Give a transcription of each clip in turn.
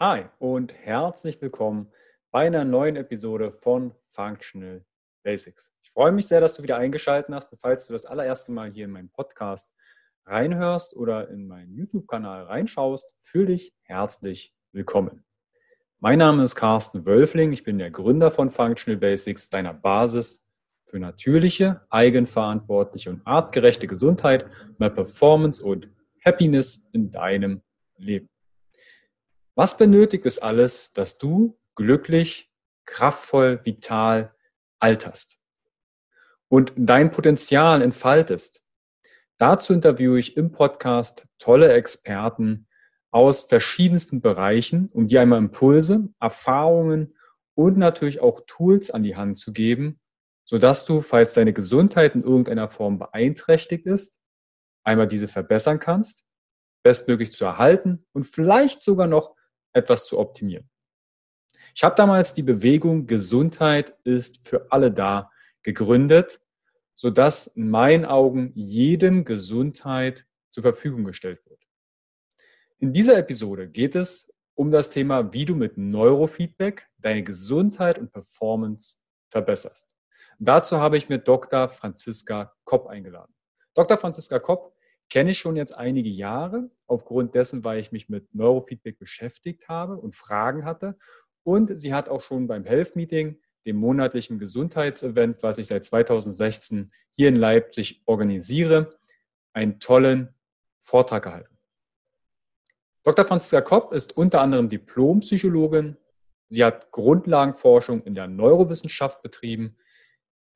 Hi und herzlich willkommen bei einer neuen Episode von Functional Basics. Ich freue mich sehr, dass du wieder eingeschaltet hast und falls du das allererste Mal hier in meinen Podcast reinhörst oder in meinen YouTube-Kanal reinschaust, fühle dich herzlich willkommen. Mein Name ist Carsten Wölfling, ich bin der Gründer von Functional Basics, deiner Basis für natürliche, eigenverantwortliche und artgerechte Gesundheit, mehr Performance und Happiness in deinem Leben. Was benötigt es alles, dass du glücklich, kraftvoll, vital alterst und dein Potenzial entfaltest? Dazu interviewe ich im Podcast tolle Experten aus verschiedensten Bereichen, um dir einmal Impulse, Erfahrungen und natürlich auch Tools an die Hand zu geben, sodass du, falls deine Gesundheit in irgendeiner Form beeinträchtigt ist, einmal diese verbessern kannst, bestmöglich zu erhalten und vielleicht sogar noch etwas zu optimieren. Ich habe damals die Bewegung Gesundheit ist für alle da gegründet, sodass in meinen Augen jedem Gesundheit zur Verfügung gestellt wird. In dieser Episode geht es um das Thema, wie du mit Neurofeedback deine Gesundheit und Performance verbesserst. dazu habe ich mir Dr. Franziska Kopp eingeladen. Dr. Franziska Kopp kenne ich schon jetzt einige Jahre, aufgrund dessen, weil ich mich mit Neurofeedback beschäftigt habe und Fragen hatte. Und sie hat auch schon beim Health Meeting, dem monatlichen Gesundheitsevent, was ich seit 2016 hier in Leipzig organisiere, einen tollen Vortrag gehalten. Dr. Franziska Kopp ist unter anderem Diplompsychologin. Sie hat Grundlagenforschung in der Neurowissenschaft betrieben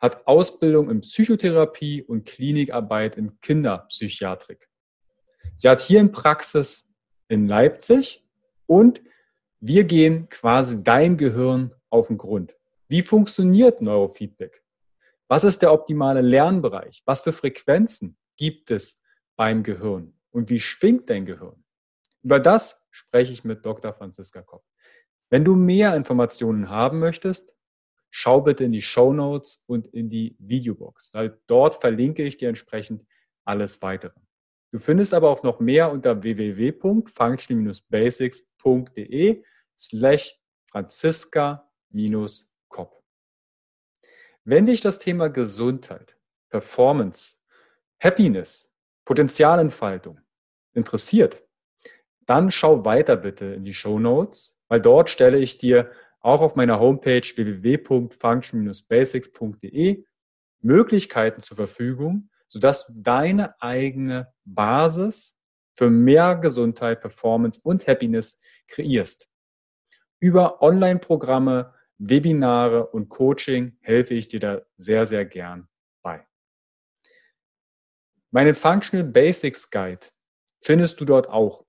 hat Ausbildung in Psychotherapie und Klinikarbeit in Kinderpsychiatrik. Sie hat hier in Praxis in Leipzig und wir gehen quasi dein Gehirn auf den Grund. Wie funktioniert Neurofeedback? Was ist der optimale Lernbereich? Was für Frequenzen gibt es beim Gehirn? Und wie schwingt dein Gehirn? Über das spreche ich mit Dr. Franziska Kopp. Wenn du mehr Informationen haben möchtest, schau bitte in die Show Notes und in die Videobox. Dort verlinke ich dir entsprechend alles weitere. Du findest aber auch noch mehr unter www.function-basics.de slash franziska-kopp. Wenn dich das Thema Gesundheit, Performance, Happiness, Potenzialentfaltung interessiert, dann schau weiter bitte in die Show Notes, weil dort stelle ich dir auch auf meiner Homepage www.function-basics.de Möglichkeiten zur Verfügung, sodass du deine eigene Basis für mehr Gesundheit, Performance und Happiness kreierst. Über Online-Programme, Webinare und Coaching helfe ich dir da sehr, sehr gern bei. Meinen Functional Basics Guide findest du dort auch.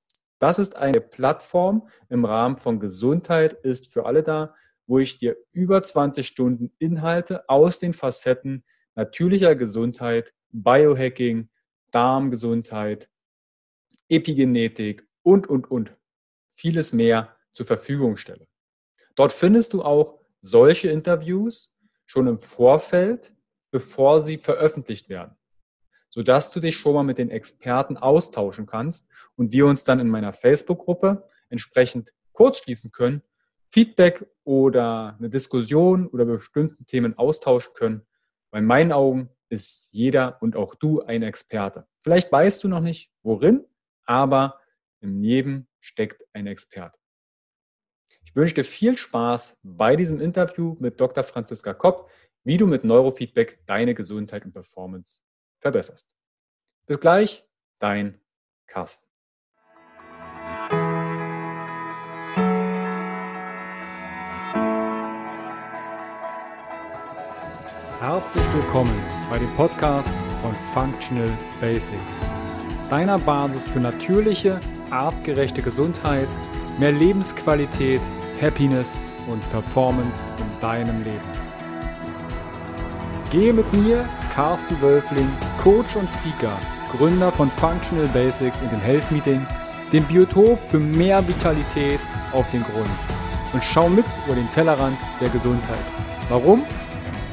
Das ist eine Plattform im Rahmen von Gesundheit ist für alle da, wo ich dir über 20 Stunden Inhalte aus den Facetten natürlicher Gesundheit, Biohacking, Darmgesundheit, Epigenetik und, und, und vieles mehr zur Verfügung stelle. Dort findest du auch solche Interviews schon im Vorfeld, bevor sie veröffentlicht werden sodass du dich schon mal mit den Experten austauschen kannst und wir uns dann in meiner Facebook-Gruppe entsprechend kurz schließen können, Feedback oder eine Diskussion oder bestimmten Themen austauschen können. In meinen Augen ist jeder und auch du ein Experte. Vielleicht weißt du noch nicht, worin, aber im Leben steckt ein Experte. Ich wünsche dir viel Spaß bei diesem Interview mit Dr. Franziska Kopp, wie du mit Neurofeedback deine Gesundheit und Performance verbesserst. Bis gleich, dein Carsten. Herzlich willkommen bei dem Podcast von Functional Basics, deiner Basis für natürliche, artgerechte Gesundheit, mehr Lebensqualität, Happiness und Performance in deinem Leben. Gehe mit mir Carsten Wölfling, Coach und Speaker, Gründer von Functional Basics und dem Health Meeting, dem Biotop für mehr Vitalität auf den Grund. Und schau mit über den Tellerrand der Gesundheit. Warum?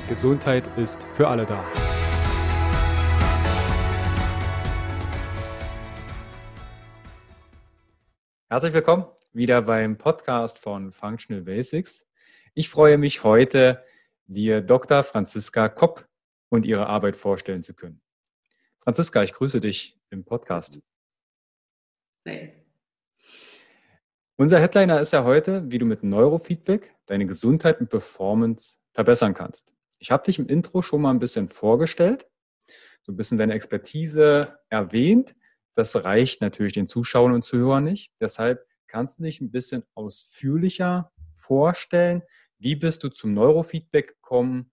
Gesundheit ist für alle da. Herzlich willkommen, wieder beim Podcast von Functional Basics. Ich freue mich heute, dir Dr. Franziska Kopp und ihre Arbeit vorstellen zu können. Franziska, ich grüße dich im Podcast. Hey. Unser Headliner ist ja heute, wie du mit Neurofeedback deine Gesundheit und Performance verbessern kannst. Ich habe dich im Intro schon mal ein bisschen vorgestellt, so ein bisschen deine Expertise erwähnt. Das reicht natürlich den Zuschauern und Zuhörern nicht. Deshalb kannst du dich ein bisschen ausführlicher vorstellen. Wie bist du zum Neurofeedback gekommen?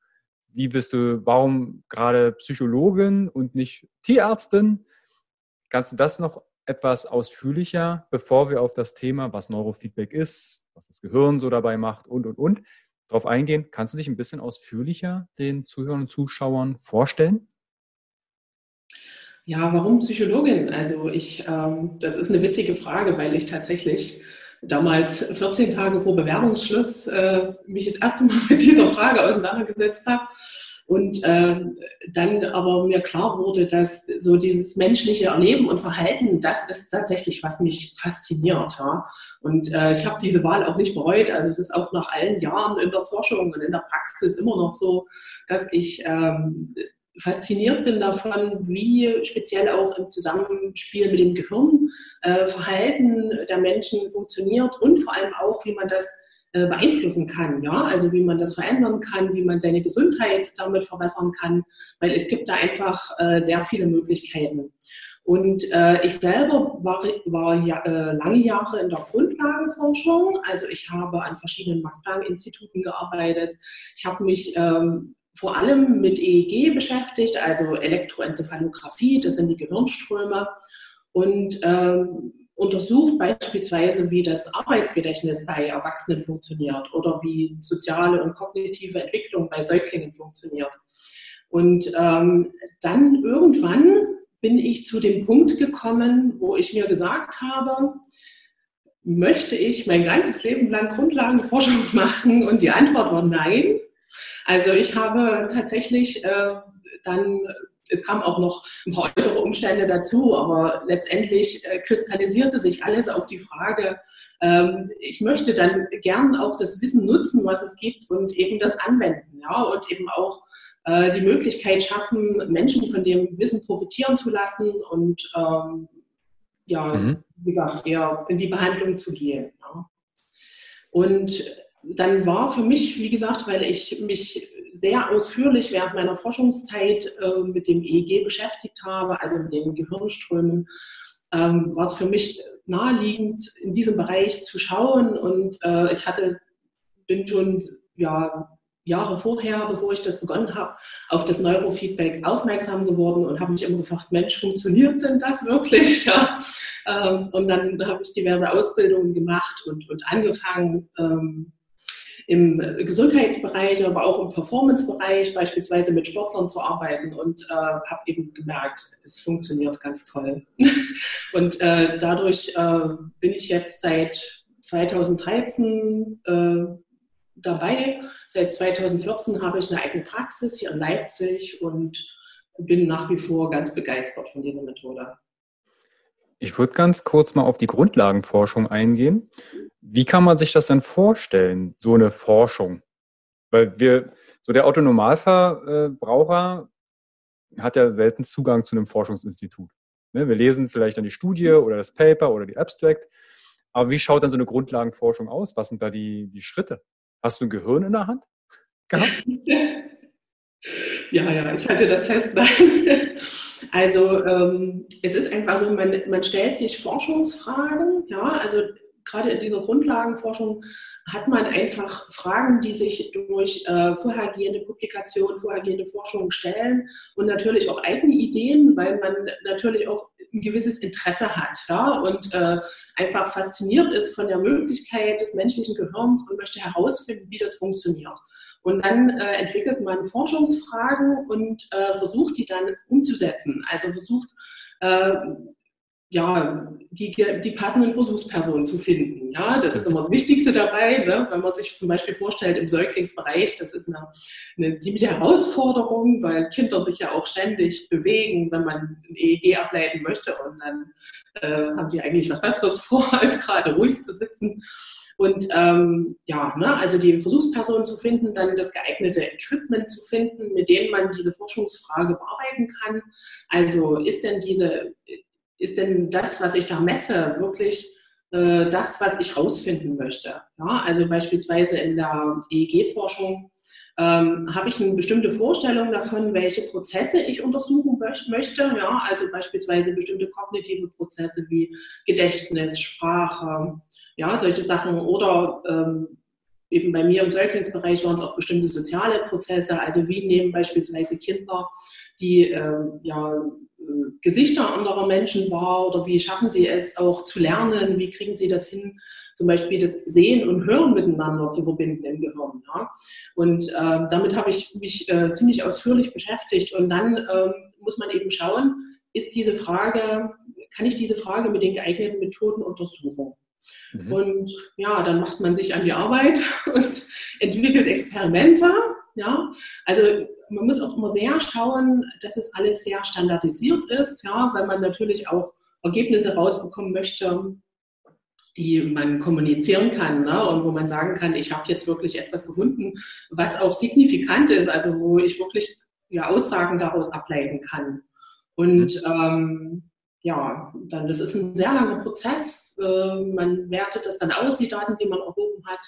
Wie bist du, warum gerade Psychologin und nicht Tierärztin? Kannst du das noch etwas ausführlicher, bevor wir auf das Thema, was Neurofeedback ist, was das Gehirn so dabei macht und, und, und, darauf eingehen. Kannst du dich ein bisschen ausführlicher den Zuhörern und Zuschauern vorstellen? Ja, warum Psychologin? Also ich, ähm, das ist eine witzige Frage, weil ich tatsächlich damals 14 Tage vor Bewerbungsschluss äh, mich das erste Mal mit dieser Frage auseinandergesetzt habe und äh, dann aber mir klar wurde, dass so dieses menschliche Erleben und Verhalten, das ist tatsächlich, was mich fasziniert. Ja? Und äh, ich habe diese Wahl auch nicht bereut. Also es ist auch nach allen Jahren in der Forschung und in der Praxis immer noch so, dass ich ähm, fasziniert bin davon, wie speziell auch im Zusammenspiel mit dem Gehirn äh, Verhalten der Menschen funktioniert und vor allem auch, wie man das äh, beeinflussen kann. Ja? Also wie man das verändern kann, wie man seine Gesundheit damit verbessern kann, weil es gibt da einfach äh, sehr viele Möglichkeiten. Und äh, ich selber war, war ja, äh, lange Jahre in der Grundlagenforschung. Also ich habe an verschiedenen Max-Planck-Instituten gearbeitet. Ich habe mich ähm, vor allem mit EEG beschäftigt, also Elektroenzephalographie, das sind die Gehirnströme. Und ähm, untersucht beispielsweise, wie das Arbeitsgedächtnis bei Erwachsenen funktioniert oder wie soziale und kognitive Entwicklung bei Säuglingen funktioniert. Und ähm, dann irgendwann bin ich zu dem Punkt gekommen, wo ich mir gesagt habe, möchte ich mein ganzes Leben lang Grundlagenforschung machen? Und die Antwort war nein. Also ich habe tatsächlich äh, dann es kamen auch noch ein paar äußere Umstände dazu, aber letztendlich äh, kristallisierte sich alles auf die Frage, ähm, ich möchte dann gern auch das Wissen nutzen, was es gibt und eben das anwenden, ja, und eben auch äh, die Möglichkeit schaffen, Menschen von dem Wissen profitieren zu lassen und ähm, ja, mhm. wie gesagt, eher in die Behandlung zu gehen. Ja. Und dann war für mich, wie gesagt, weil ich mich sehr ausführlich während meiner Forschungszeit äh, mit dem EEG beschäftigt habe, also mit den Gehirnströmen, ähm, war es für mich naheliegend, in diesem Bereich zu schauen. Und äh, ich hatte, bin schon ja, Jahre vorher, bevor ich das begonnen habe, auf das Neurofeedback aufmerksam geworden und habe mich immer gefragt, Mensch, funktioniert denn das wirklich? Ja. Ähm, und dann habe ich diverse Ausbildungen gemacht und, und angefangen, ähm, im Gesundheitsbereich, aber auch im Performancebereich, beispielsweise mit Sportlern zu arbeiten und äh, habe eben gemerkt, es funktioniert ganz toll. und äh, dadurch äh, bin ich jetzt seit 2013 äh, dabei. Seit 2014 habe ich eine eigene Praxis hier in Leipzig und bin nach wie vor ganz begeistert von dieser Methode. Ich würde ganz kurz mal auf die Grundlagenforschung eingehen. Wie kann man sich das denn vorstellen, so eine Forschung? Weil wir, so der Autonormalverbraucher hat ja selten Zugang zu einem Forschungsinstitut. Ne, wir lesen vielleicht dann die Studie oder das Paper oder die Abstract. Aber wie schaut dann so eine Grundlagenforschung aus? Was sind da die, die Schritte? Hast du ein Gehirn in der Hand gehabt? Ja, ja, ich halte das fest. Also ähm, es ist einfach so, man, man stellt sich Forschungsfragen, ja, also gerade in dieser Grundlagenforschung hat man einfach Fragen, die sich durch äh, vorhergehende Publikationen, vorhergehende Forschung stellen und natürlich auch eigene Ideen, weil man natürlich auch ein gewisses Interesse hat ja, und äh, einfach fasziniert ist von der Möglichkeit des menschlichen Gehirns und möchte herausfinden, wie das funktioniert. Und dann äh, entwickelt man Forschungsfragen und äh, versucht, die dann umzusetzen. Also versucht, äh, ja, die, die passenden Versuchspersonen zu finden. Ja, das ist immer das Wichtigste dabei, ne? wenn man sich zum Beispiel vorstellt, im Säuglingsbereich, das ist eine, eine ziemliche Herausforderung, weil Kinder sich ja auch ständig bewegen, wenn man ein EEG ableiten möchte und dann äh, haben die eigentlich was Besseres vor, als gerade ruhig zu sitzen. Und ähm, ja, ne, also die Versuchspersonen zu finden, dann das geeignete Equipment zu finden, mit dem man diese Forschungsfrage bearbeiten kann. Also ist denn diese ist denn das, was ich da messe, wirklich äh, das, was ich rausfinden möchte? Ja, also beispielsweise in der EEG-Forschung ähm, habe ich eine bestimmte Vorstellung davon, welche Prozesse ich untersuchen möchte. Ja, also beispielsweise bestimmte kognitive Prozesse wie Gedächtnis, Sprache, ja, solche Sachen oder ähm, eben bei mir im Säuglingsbereich waren es auch bestimmte soziale Prozesse, also wie nehmen beispielsweise Kinder die ähm, ja, Gesichter anderer Menschen wahr oder wie schaffen sie es auch zu lernen, wie kriegen sie das hin, zum Beispiel das Sehen und Hören miteinander zu verbinden im Gehirn. Ja? Und äh, damit habe ich mich äh, ziemlich ausführlich beschäftigt und dann äh, muss man eben schauen, ist diese Frage, kann ich diese Frage mit den geeigneten Methoden untersuchen? Mhm. Und ja, dann macht man sich an die Arbeit und entwickelt Experimente. Ja, also man muss auch immer sehr schauen, dass es alles sehr standardisiert ist, ja, weil man natürlich auch Ergebnisse rausbekommen möchte, die man kommunizieren kann ne? und wo man sagen kann, ich habe jetzt wirklich etwas gefunden, was auch signifikant ist, also wo ich wirklich ja, Aussagen daraus ableiten kann. Und mhm. ähm, ja, dann das ist ein sehr langer Prozess. Äh, man wertet das dann aus, die Daten, die man erhoben hat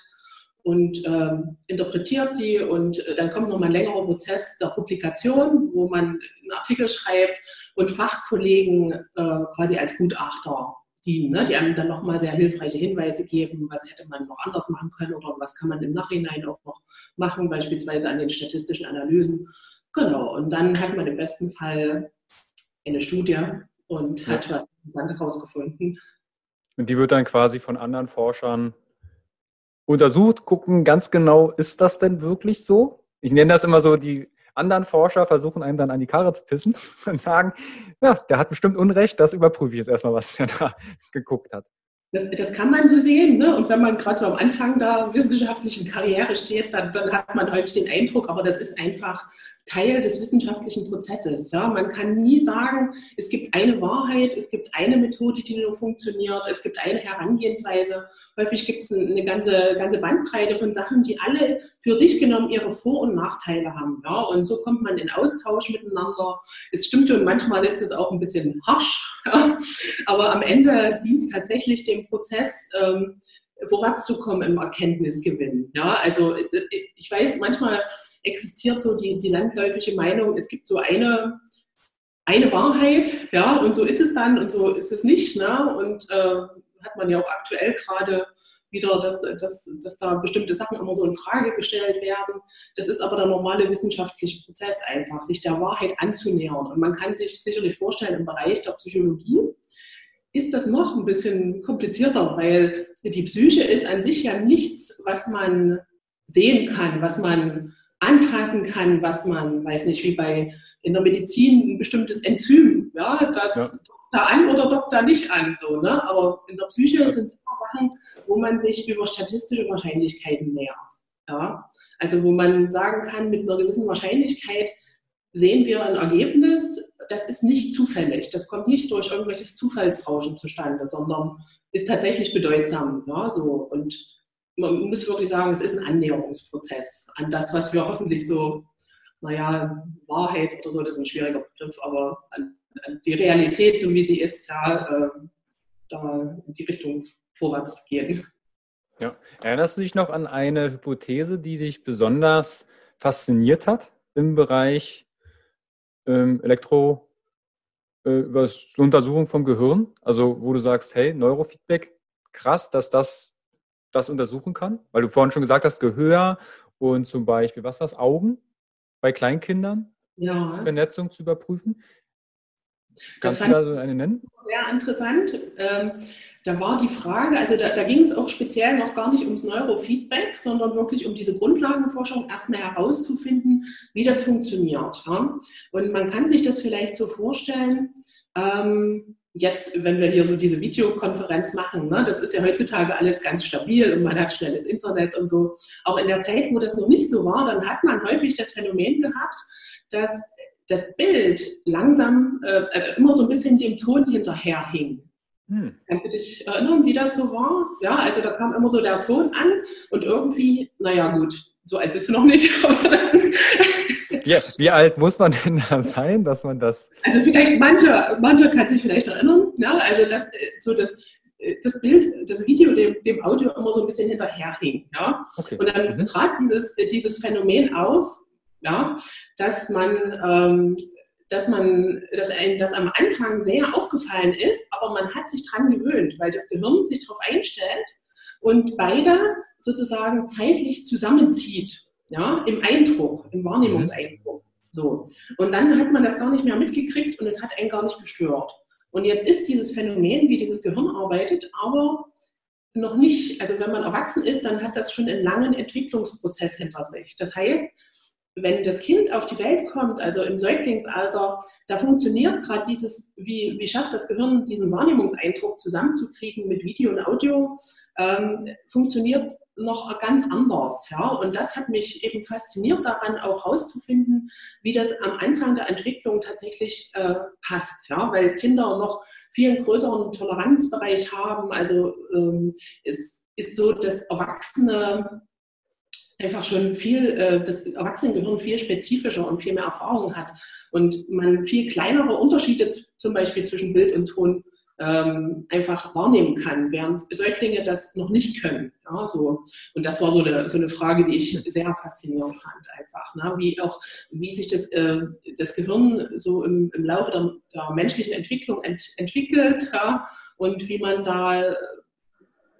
und ähm, interpretiert die und äh, dann kommt noch mal ein längerer Prozess der Publikation, wo man einen Artikel schreibt und Fachkollegen äh, quasi als Gutachter dienen, ne, die einem dann noch mal sehr hilfreiche Hinweise geben, was hätte man noch anders machen können oder was kann man im Nachhinein auch noch machen, beispielsweise an den statistischen Analysen. Genau, und dann hat man im besten Fall eine Studie und hat ja. was Interessantes herausgefunden. Und die wird dann quasi von anderen Forschern untersucht, gucken ganz genau, ist das denn wirklich so? Ich nenne das immer so, die anderen Forscher versuchen einem dann an die Karre zu pissen und sagen, ja, der hat bestimmt Unrecht, das überprüfe ich jetzt erstmal, was der da geguckt hat. Das, das, kann man so sehen. Ne? Und wenn man gerade so am Anfang der wissenschaftlichen Karriere steht, dann, dann, hat man häufig den Eindruck, aber das ist einfach Teil des wissenschaftlichen Prozesses. Ja? Man kann nie sagen, es gibt eine Wahrheit, es gibt eine Methode, die nur funktioniert, es gibt eine Herangehensweise. Häufig gibt es eine ganze, ganze Bandbreite von Sachen, die alle für sich genommen ihre Vor- und Nachteile haben. Ja? Und so kommt man in Austausch miteinander. Es stimmt schon, manchmal ist das auch ein bisschen harsch, ja? aber am Ende dient es tatsächlich dem Prozess, ähm, vorwärts zu kommen im Erkenntnisgewinn. Ja, also ich, ich, weiß, manchmal existiert so die, die landläufige Meinung, es gibt so eine, eine Wahrheit, ja, und so ist es dann und so ist es nicht. Ne? Und äh, hat man ja auch aktuell gerade wieder, dass, dass, dass da bestimmte Sachen immer so in Frage gestellt werden. Das ist aber der normale wissenschaftliche Prozess einfach, sich der Wahrheit anzunähern. Und man kann sich sicherlich vorstellen, im Bereich der Psychologie ist das noch ein bisschen komplizierter, weil die Psyche ist an sich ja nichts, was man sehen kann, was man anfassen kann, was man, weiß nicht, wie bei in der Medizin ein bestimmtes Enzym, ja, das ja. dockt da an oder dockt da nicht an, so, ne? Aber in der Psyche sind es immer Sachen, wo man sich über statistische Wahrscheinlichkeiten nähert, ja. Also wo man sagen kann, mit einer gewissen Wahrscheinlichkeit sehen wir ein Ergebnis, das ist nicht zufällig, das kommt nicht durch irgendwelches Zufallsrauschen zustande, sondern ist tatsächlich bedeutsam, ja, so und man muss wirklich sagen, es ist ein Annäherungsprozess an das, was wir hoffentlich so, naja, Wahrheit oder so, das ist ein schwieriger Begriff, aber an, an die Realität, so wie sie ist, ja, äh, da in die Richtung vorwärts gehen. Ja. Erinnerst du dich noch an eine Hypothese, die dich besonders fasziniert hat im Bereich ähm, Elektro, äh, über Untersuchung vom Gehirn? Also, wo du sagst, hey, Neurofeedback, krass, dass das das untersuchen kann? Weil du vorhin schon gesagt hast, Gehör und zum Beispiel, was war es, Augen bei Kleinkindern? Ja. Vernetzung zu überprüfen. Kannst du da so eine nennen? Sehr interessant. Ähm, da war die Frage, also da, da, ging es auch speziell noch gar nicht ums Neurofeedback, sondern wirklich um diese Grundlagenforschung, erstmal herauszufinden, wie das funktioniert. Ja? Und man kann sich das vielleicht so vorstellen, ähm, jetzt, wenn wir hier so diese Videokonferenz machen, ne, das ist ja heutzutage alles ganz stabil und man hat schnelles Internet und so. Aber in der Zeit, wo das noch nicht so war, dann hat man häufig das Phänomen gehabt, dass das Bild langsam, äh, also immer so ein bisschen dem Ton hinterherhing. Hm. Kannst du dich erinnern, wie das so war? Ja, also da kam immer so der Ton an und irgendwie, naja gut, so alt bist du noch nicht. wie, wie, alt muss man denn da sein, dass man das... Also vielleicht manche, manche kann sich vielleicht erinnern, ja, also das, so das, das Bild, das Video dem, dem Audio immer so ein bisschen hinterherhing. Ja? Okay. Und dann mhm. trat dieses, dieses Phänomen auf, ja, dass man, ähm, dass man, dass einem das am Anfang sehr aufgefallen ist, aber man hat sich dran gewöhnt, weil das Gehirn sich darauf einstellt und beide sozusagen zeitlich zusammenzieht, ja, im Eindruck, im Wahrnehmungseindruck. So. Und dann hat man das gar nicht mehr mitgekriegt und es hat einen gar nicht gestört. Und jetzt ist dieses Phänomen, wie dieses Gehirn arbeitet, aber noch nicht, also wenn man erwachsen ist, dann hat das schon einen langen Entwicklungsprozess hinter sich. Das heißt, wenn das Kind auf die Welt kommt, also im Säuglingsalter, da funktioniert gerade dieses, wie, wie schafft das Gehirn, diesen Wahrnehmungseindruck zusammenzukriegen mit Video und Audio, ähm, funktioniert noch ganz anders. Ja? Und das hat mich eben fasziniert daran, auch herauszufinden, wie das am Anfang der Entwicklung tatsächlich äh, passt. Ja? Weil Kinder noch viel größeren Toleranzbereich haben. Also ähm, es ist so, dass Erwachsene einfach schon viel, äh, das Erwachsenengehirn viel spezifischer und viel mehr Erfahrung hat und man viel kleinere Unterschiede zum Beispiel zwischen Bild und Ton ähm, einfach wahrnehmen kann, während Säuglinge das noch nicht können. Ja, so. Und das war so eine, so eine Frage, die ich sehr faszinierend fand, einfach. Ne? Wie auch, wie sich das, äh, das Gehirn so im, im Laufe der, der menschlichen Entwicklung ent, entwickelt ja? und wie man da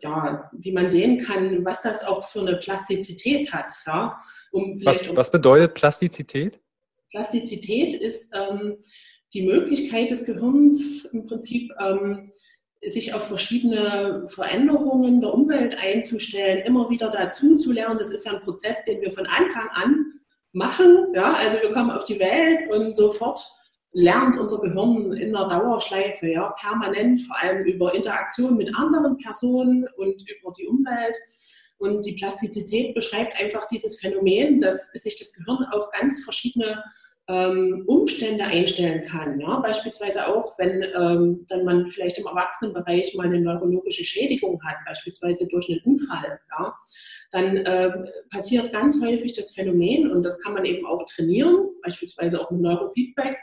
ja, wie man sehen kann, was das auch für eine Plastizität hat. Ja? Um was, was bedeutet Plastizität? Plastizität ist ähm, die Möglichkeit des Gehirns im Prinzip, ähm, sich auf verschiedene Veränderungen der Umwelt einzustellen, immer wieder dazu zu lernen. Das ist ja ein Prozess, den wir von Anfang an machen. Ja? Also wir kommen auf die Welt und sofort lernt unser Gehirn in der Dauerschleife, ja, permanent, vor allem über Interaktion mit anderen Personen und über die Umwelt. Und die Plastizität beschreibt einfach dieses Phänomen, dass sich das Gehirn auf ganz verschiedene ähm, Umstände einstellen kann. Ja? Beispielsweise auch, wenn ähm, dann man vielleicht im Erwachsenenbereich mal eine neurologische Schädigung hat, beispielsweise durch einen Unfall. Ja? Dann äh, passiert ganz häufig das Phänomen, und das kann man eben auch trainieren, beispielsweise auch mit Neurofeedback,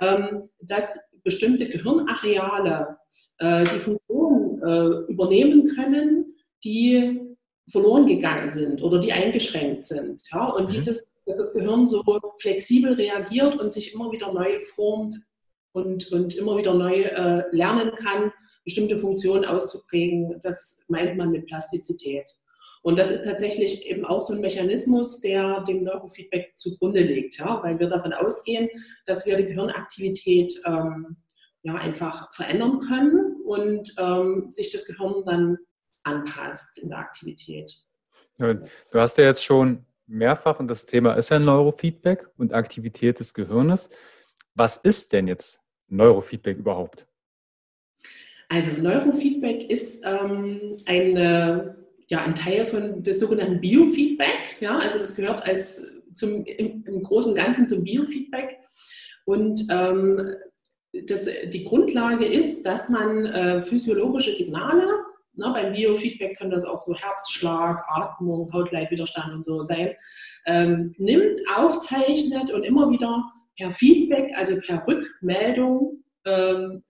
ähm, dass bestimmte Gehirnareale äh, die Funktion äh, übernehmen können, die verloren gegangen sind oder die eingeschränkt sind. Ja? Und mhm. dieses, dass das Gehirn so flexibel reagiert und sich immer wieder neu formt und, und immer wieder neu äh, lernen kann, bestimmte Funktionen auszuprägen, das meint man mit Plastizität. Und das ist tatsächlich eben auch so ein Mechanismus, der dem Neurofeedback zugrunde liegt, ja? weil wir davon ausgehen, dass wir die Gehirnaktivität ähm, ja, einfach verändern können und ähm, sich das Gehirn dann anpasst in der Aktivität. Du hast ja jetzt schon mehrfach, und das Thema ist ja Neurofeedback und Aktivität des Gehirnes. Was ist denn jetzt Neurofeedback überhaupt? Also Neurofeedback ist ähm, eine ja, ein Teil von des sogenannten Biofeedback. Ja, also das gehört als zum, im, im Großen und Ganzen zum Biofeedback. Und ähm, das, die Grundlage ist, dass man äh, physiologische Signale, ne, beim Biofeedback können das auch so Herzschlag, Atmung, Hautleitwiderstand und so sein, ähm, nimmt, aufzeichnet und immer wieder per Feedback, also per Rückmeldung ähm,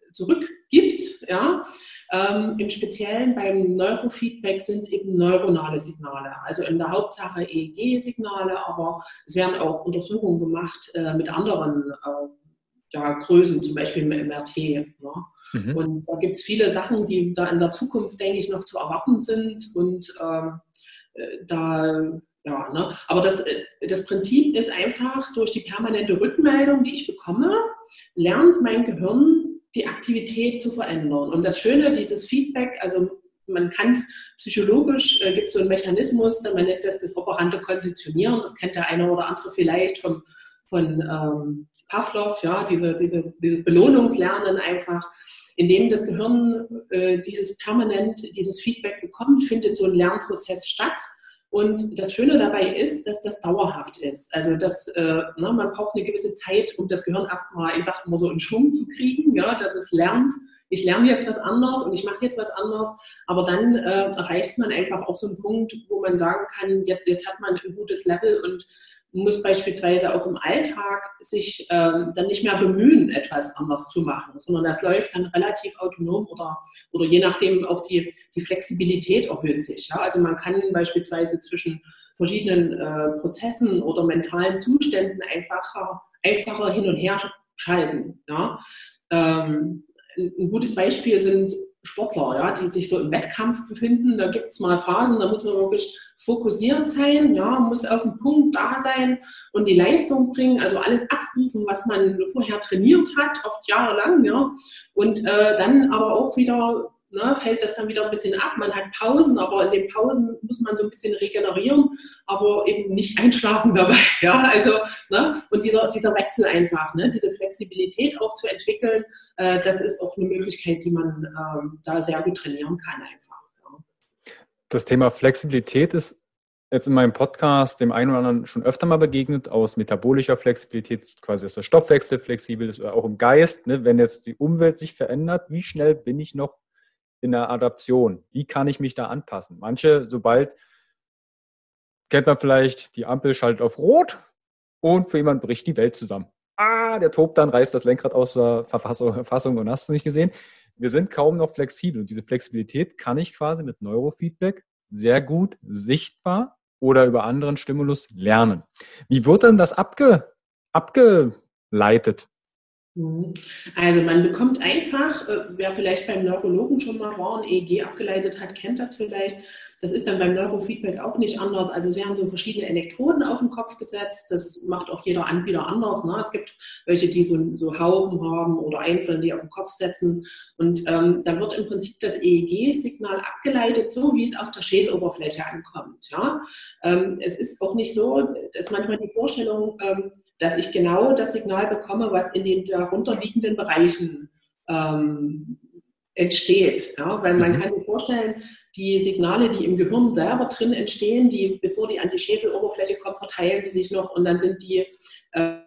zurückgibt. Ja? Ähm, Im Speziellen beim Neurofeedback sind es eben neuronale Signale, also in der Hauptsache EEG-Signale, aber es werden auch Untersuchungen gemacht äh, mit anderen äh, ja, Größen, zum Beispiel im MRT. Ne? Mhm. Und da gibt es viele Sachen, die da in der Zukunft, denke ich, noch zu erwarten sind und ähm, äh, da ja, ne? aber das, äh, das Prinzip ist einfach, durch die permanente Rückmeldung, die ich bekomme, lernt mein Gehirn die Aktivität zu verändern. Und das Schöne, dieses Feedback, also man kann es psychologisch, äh, gibt es so einen Mechanismus, man nennt das das operante Konditionieren. Das kennt der eine oder andere vielleicht vom, von ähm, Pavlov, ja, diese, diese, dieses Belohnungslernen einfach. indem das Gehirn äh, dieses permanent, dieses Feedback bekommt, findet so ein Lernprozess statt. Und das Schöne dabei ist, dass das dauerhaft ist. Also dass, äh, ne, man braucht eine gewisse Zeit, um das Gehirn erstmal, ich sage immer so, in Schwung zu kriegen, ja, dass es lernt, ich lerne jetzt was anderes und ich mache jetzt was anderes, aber dann äh, erreicht man einfach auch so einen Punkt, wo man sagen kann, jetzt, jetzt hat man ein gutes Level und muss beispielsweise auch im Alltag sich ähm, dann nicht mehr bemühen, etwas anders zu machen, sondern das läuft dann relativ autonom oder, oder je nachdem auch die, die Flexibilität erhöht sich. Ja? Also man kann beispielsweise zwischen verschiedenen äh, Prozessen oder mentalen Zuständen einfacher, einfacher hin und her schalten. Ja? Ähm, ein gutes Beispiel sind Sportler, ja, die sich so im Wettkampf befinden. Da gibt es mal Phasen, da muss man wirklich fokussiert sein, ja, muss auf den Punkt da sein und die Leistung bringen, also alles abrufen, was man vorher trainiert hat, oft jahrelang, ja, und äh, dann aber auch wieder ne, fällt das dann wieder ein bisschen ab. Man hat Pausen, aber in den Pausen muss man so ein bisschen regenerieren, aber eben nicht einschlafen dabei. Ja, also, ne, und dieser, dieser Wechsel einfach, ne, diese Flexibilität auch zu entwickeln, äh, das ist auch eine Möglichkeit, die man äh, da sehr gut trainieren kann einfach. Das Thema Flexibilität ist jetzt in meinem Podcast dem einen oder anderen schon öfter mal begegnet, aus metabolischer Flexibilität, quasi ist der Stoffwechsel flexibel, ist auch im Geist, ne, wenn jetzt die Umwelt sich verändert, wie schnell bin ich noch in der Adaption? Wie kann ich mich da anpassen? Manche, sobald, kennt man vielleicht, die Ampel schaltet auf Rot und für jemanden bricht die Welt zusammen. Ah, der tobt dann, reißt das Lenkrad aus der Verfassung und hast du nicht gesehen. Wir sind kaum noch flexibel und diese Flexibilität kann ich quasi mit Neurofeedback sehr gut sichtbar oder über anderen Stimulus lernen. Wie wird denn das abge, abgeleitet? Mhm. Also man bekommt einfach, äh, wer vielleicht beim Neurologen schon mal war und EEG abgeleitet hat, kennt das vielleicht. Das ist dann beim Neurofeedback auch nicht anders. Also es werden so verschiedene Elektroden auf den Kopf gesetzt. Das macht auch jeder Anbieter anders. Ne? Es gibt welche, die so, so Hauben haben oder einzeln, die auf den Kopf setzen. Und ähm, da wird im Prinzip das EEG-Signal abgeleitet, so wie es auf der Schädeloberfläche ankommt. Ja? Ähm, es ist auch nicht so, ist manchmal die Vorstellung, ähm, dass ich genau das Signal bekomme, was in den darunterliegenden Bereichen ähm, entsteht. Ja? Weil man mhm. kann sich vorstellen, die Signale, die im Gehirn selber drin entstehen, die, bevor die an die Schädeloberfläche kommen, verteilen die sich noch und dann sind die, äh,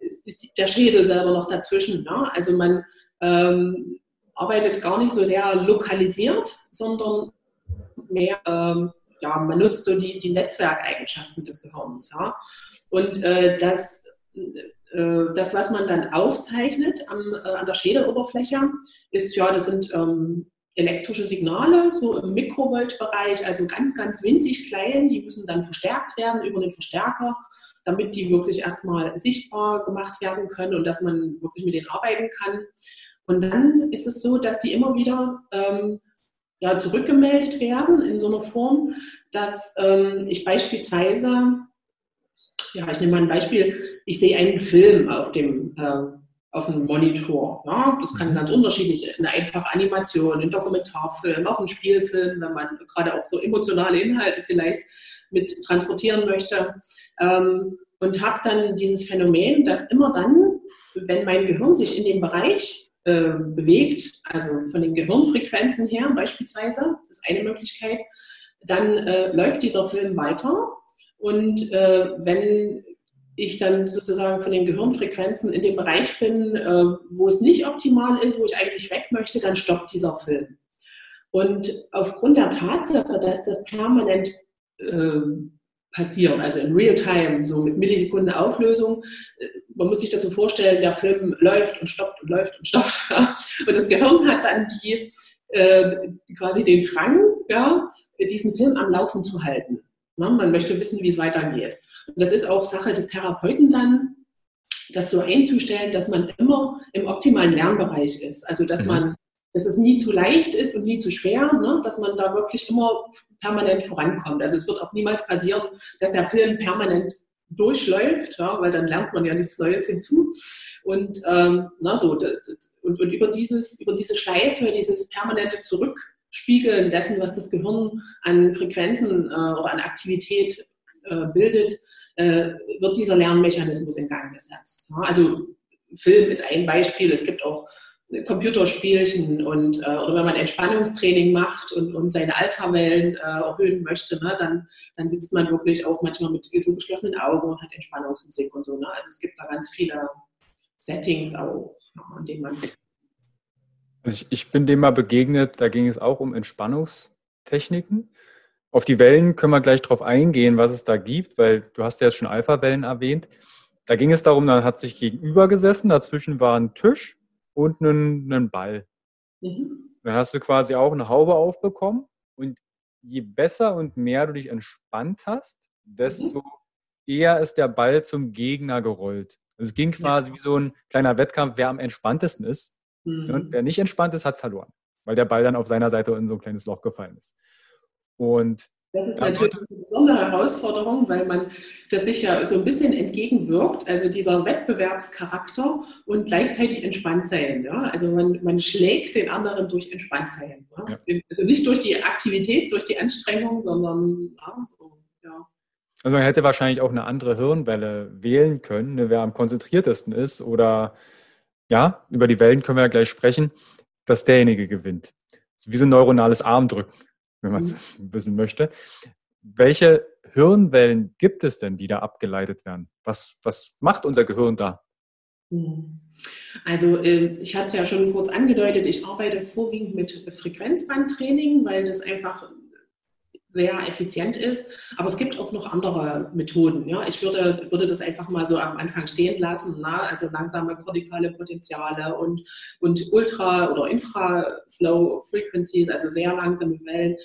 ist der Schädel selber noch dazwischen. Ja? Also man ähm, arbeitet gar nicht so sehr lokalisiert, sondern mehr, ähm, ja, man nutzt so die, die Netzwerkeigenschaften des Gehirns. Ja? Und äh, das, äh, das, was man dann aufzeichnet am, äh, an der Schädeloberfläche, ist ja, das sind ähm, elektrische Signale, so im Mikrovoltbereich, also ganz, ganz winzig klein. Die müssen dann verstärkt werden über den Verstärker, damit die wirklich erstmal sichtbar gemacht werden können und dass man wirklich mit denen arbeiten kann. Und dann ist es so, dass die immer wieder ähm, ja, zurückgemeldet werden in so einer Form, dass ähm, ich beispielsweise ja, ich nehme mal ein Beispiel. Ich sehe einen Film auf dem, äh, auf dem Monitor. Ja, das kann mhm. ganz unterschiedlich, eine einfache Animation, ein Dokumentarfilm, auch ein Spielfilm, wenn man gerade auch so emotionale Inhalte vielleicht mit transportieren möchte. Ähm, und habe dann dieses Phänomen, dass immer dann, wenn mein Gehirn sich in dem Bereich äh, bewegt, also von den Gehirnfrequenzen her beispielsweise, das ist eine Möglichkeit, dann äh, läuft dieser Film weiter und äh, wenn ich dann sozusagen von den Gehirnfrequenzen in dem Bereich bin, äh, wo es nicht optimal ist, wo ich eigentlich weg möchte, dann stoppt dieser Film. Und aufgrund der Tatsache, dass das permanent äh, passiert, also in Real-Time, so mit Millisekunden Auflösung, äh, man muss sich das so vorstellen, der Film läuft und stoppt und läuft und stoppt. und das Gehirn hat dann die, äh, quasi den Drang, ja, diesen Film am Laufen zu halten. Ne? Man möchte wissen, wie es weitergeht. Und das ist auch Sache des Therapeuten dann, das so einzustellen, dass man immer im optimalen Lernbereich ist. Also dass mhm. man, dass es nie zu leicht ist und nie zu schwer, ne? dass man da wirklich immer permanent vorankommt. Also es wird auch niemals passieren, dass der Film permanent durchläuft, ja, weil dann lernt man ja nichts Neues hinzu. Und, ähm, na so, und, und über, dieses, über diese Schleife, dieses permanente Zurück Spiegeln dessen, was das Gehirn an Frequenzen äh, oder an Aktivität äh, bildet, äh, wird dieser Lernmechanismus in Gang gesetzt. Ja, also Film ist ein Beispiel. Es gibt auch Computerspielchen und äh, oder wenn man Entspannungstraining macht und, und seine Alpha-Wellen äh, erhöhen möchte, ne, dann, dann sitzt man wirklich auch manchmal mit so geschlossenen Augen und hat Entspannungsmusik und so. Ne? Also es gibt da ganz viele Settings auch, an denen man sich. Also ich, ich bin dem mal begegnet, da ging es auch um Entspannungstechniken. Auf die Wellen können wir gleich drauf eingehen, was es da gibt, weil du hast ja jetzt schon Alpha-Wellen erwähnt. Da ging es darum, dann hat sich gegenüber gesessen, dazwischen war ein Tisch und einen, einen Ball. Mhm. Dann hast du quasi auch eine Haube aufbekommen und je besser und mehr du dich entspannt hast, desto mhm. eher ist der Ball zum Gegner gerollt. Also es ging quasi ja. wie so ein kleiner Wettkampf, wer am entspanntesten ist. Mhm. Und wer nicht entspannt ist, hat verloren, weil der Ball dann auf seiner Seite in so ein kleines Loch gefallen ist. Und das ist natürlich eine besondere Herausforderung, weil man das sich ja so ein bisschen entgegenwirkt, also dieser Wettbewerbscharakter und gleichzeitig entspannt sein. Ja? Also man, man schlägt den anderen durch entspannt sein. Ja? Ja. Also nicht durch die Aktivität, durch die Anstrengung, sondern so, ja. Also man hätte wahrscheinlich auch eine andere Hirnwelle wählen können, ne, wer am konzentriertesten ist oder ja, über die Wellen können wir ja gleich sprechen, dass derjenige gewinnt. Das ist wie so ein neuronales Armdrücken wenn man es mhm. wissen möchte. Welche Hirnwellen gibt es denn, die da abgeleitet werden? Was, was macht unser Gehirn da? Mhm. Also ähm, ich hatte es ja schon kurz angedeutet, ich arbeite vorwiegend mit Frequenzbandtraining, weil das einfach sehr effizient ist. Aber es gibt auch noch andere Methoden. Ja? Ich würde, würde das einfach mal so am Anfang stehen lassen. Na? Also langsame kortikale Potenziale und, und Ultra- oder Infra-Slow Frequencies, also sehr langsame Wellen.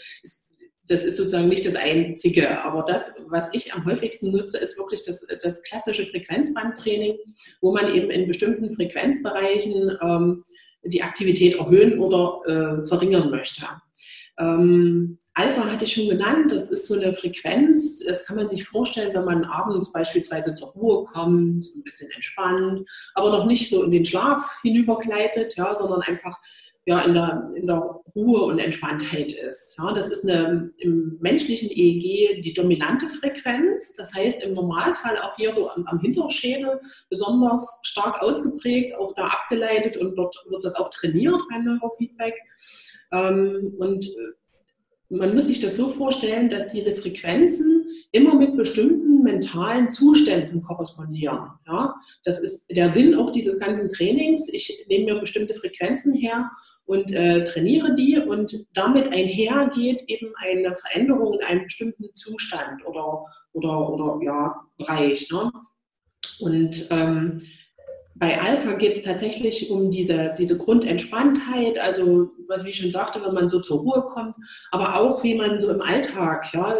Das ist sozusagen nicht das Einzige. Aber das, was ich am häufigsten nutze, ist wirklich das, das klassische Frequenzbandtraining, wo man eben in bestimmten Frequenzbereichen ähm, die Aktivität erhöhen oder äh, verringern möchte. Ähm, Alpha hatte ich schon genannt, das ist so eine Frequenz, das kann man sich vorstellen, wenn man abends beispielsweise zur Ruhe kommt, ein bisschen entspannt, aber noch nicht so in den Schlaf hinübergleitet, ja, sondern einfach ja, in, der, in der Ruhe und Entspanntheit ist. Ja, das ist eine, im menschlichen EEG die dominante Frequenz, das heißt im Normalfall auch hier so am, am Hinterschädel besonders stark ausgeprägt, auch da abgeleitet und dort wird das auch trainiert beim Neurofeedback. Ähm, und äh, man muss sich das so vorstellen, dass diese Frequenzen immer mit bestimmten mentalen Zuständen korrespondieren. Ja? Das ist der Sinn auch dieses ganzen Trainings. Ich nehme mir bestimmte Frequenzen her und äh, trainiere die und damit einhergeht eben eine Veränderung in einem bestimmten Zustand oder, oder, oder ja, Bereich. Ne? Und ähm, bei Alpha geht es tatsächlich um diese, diese Grundentspanntheit, also was wie ich schon sagte, wenn man so zur Ruhe kommt, aber auch wie man so im Alltag, ja,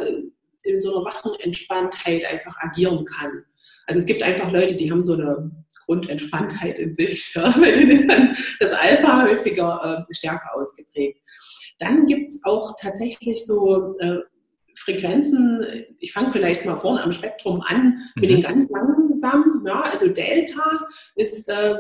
in so einer wachen Entspanntheit einfach agieren kann. Also es gibt einfach Leute, die haben so eine Grundentspanntheit in sich, ja, bei denen ist dann das Alpha häufiger äh, stärker ausgeprägt. Dann gibt es auch tatsächlich so äh, Frequenzen, ich fange vielleicht mal vorne am Spektrum an, mhm. mit den ganz langsamen, ja, also Delta ist, äh,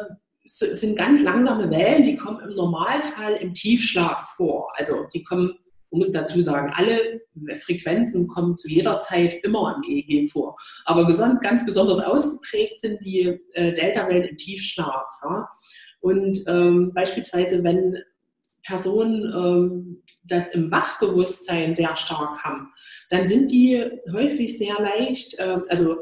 sind ganz langsame Wellen, die kommen im Normalfall im Tiefschlaf vor. Also die kommen, man muss dazu sagen, alle Frequenzen kommen zu jeder Zeit immer im EEG vor. Aber ganz besonders ausgeprägt sind die äh, Delta-Wellen im Tiefschlaf. Ja. Und ähm, beispielsweise, wenn Personen ähm, das im Wachbewusstsein sehr stark haben, dann sind die häufig sehr leicht, äh, also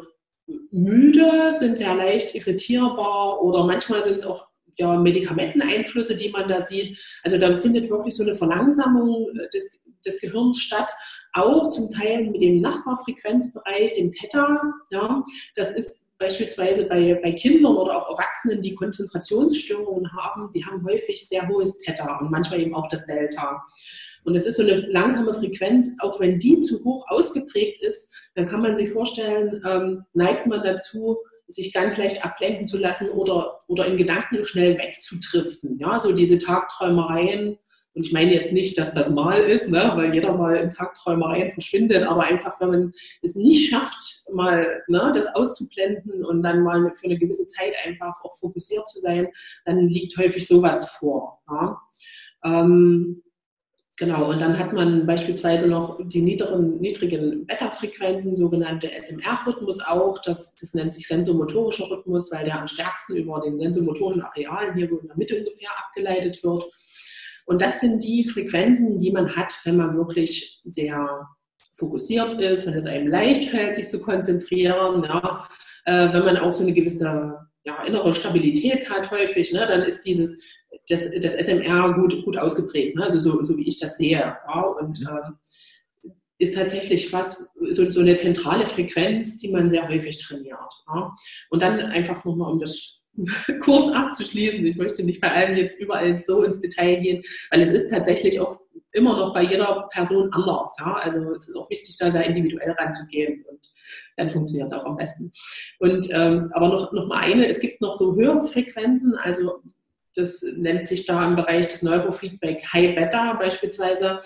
müde, sind sehr leicht irritierbar oder manchmal sind es auch ja, Medikamenteneinflüsse, die man da sieht. Also da findet wirklich so eine Verlangsamung äh, des, des Gehirns statt, auch zum Teil mit dem Nachbarfrequenzbereich, dem Theta. Ja, das ist beispielsweise bei, bei Kindern oder auch Erwachsenen, die Konzentrationsstörungen haben, die haben häufig sehr hohes Theta und manchmal eben auch das Delta. Und es ist so eine langsame Frequenz, auch wenn die zu hoch ausgeprägt ist, dann kann man sich vorstellen, ähm, neigt man dazu, sich ganz leicht ablenken zu lassen oder, oder in Gedanken schnell wegzutriften. Ja, so diese Tagträumereien. Und ich meine jetzt nicht, dass das mal ist, ne, weil jeder mal in Tagträumereien verschwindet, aber einfach, wenn man es nicht schafft, mal ne, das auszublenden und dann mal für eine gewisse Zeit einfach auch fokussiert zu sein, dann liegt häufig sowas vor. Ja. Ähm, Genau, und dann hat man beispielsweise noch die niederen, niedrigen Beta-Frequenzen, sogenannte SMR-Rhythmus auch. Das, das nennt sich sensomotorischer Rhythmus, weil der am stärksten über den sensomotorischen Arealen hier so in der Mitte ungefähr abgeleitet wird. Und das sind die Frequenzen, die man hat, wenn man wirklich sehr fokussiert ist, wenn es einem leicht fällt, sich zu konzentrieren, ja, äh, wenn man auch so eine gewisse ja, innere Stabilität hat häufig, ne, dann ist dieses das, das SMR gut, gut ausgeprägt, ne? also so, so wie ich das sehe. Ja? Und ähm, ist tatsächlich was, so, so eine zentrale Frequenz, die man sehr häufig trainiert. Ja? Und dann einfach nochmal, um das kurz abzuschließen, ich möchte nicht bei allem jetzt überall so ins Detail gehen, weil es ist tatsächlich auch immer noch bei jeder Person anders. Ja? Also es ist auch wichtig, da sehr individuell ranzugehen und dann funktioniert es auch am besten. Und ähm, aber noch, noch mal eine, es gibt noch so höhere Frequenzen, also das nennt sich da im Bereich des Neurofeedback High Beta beispielsweise.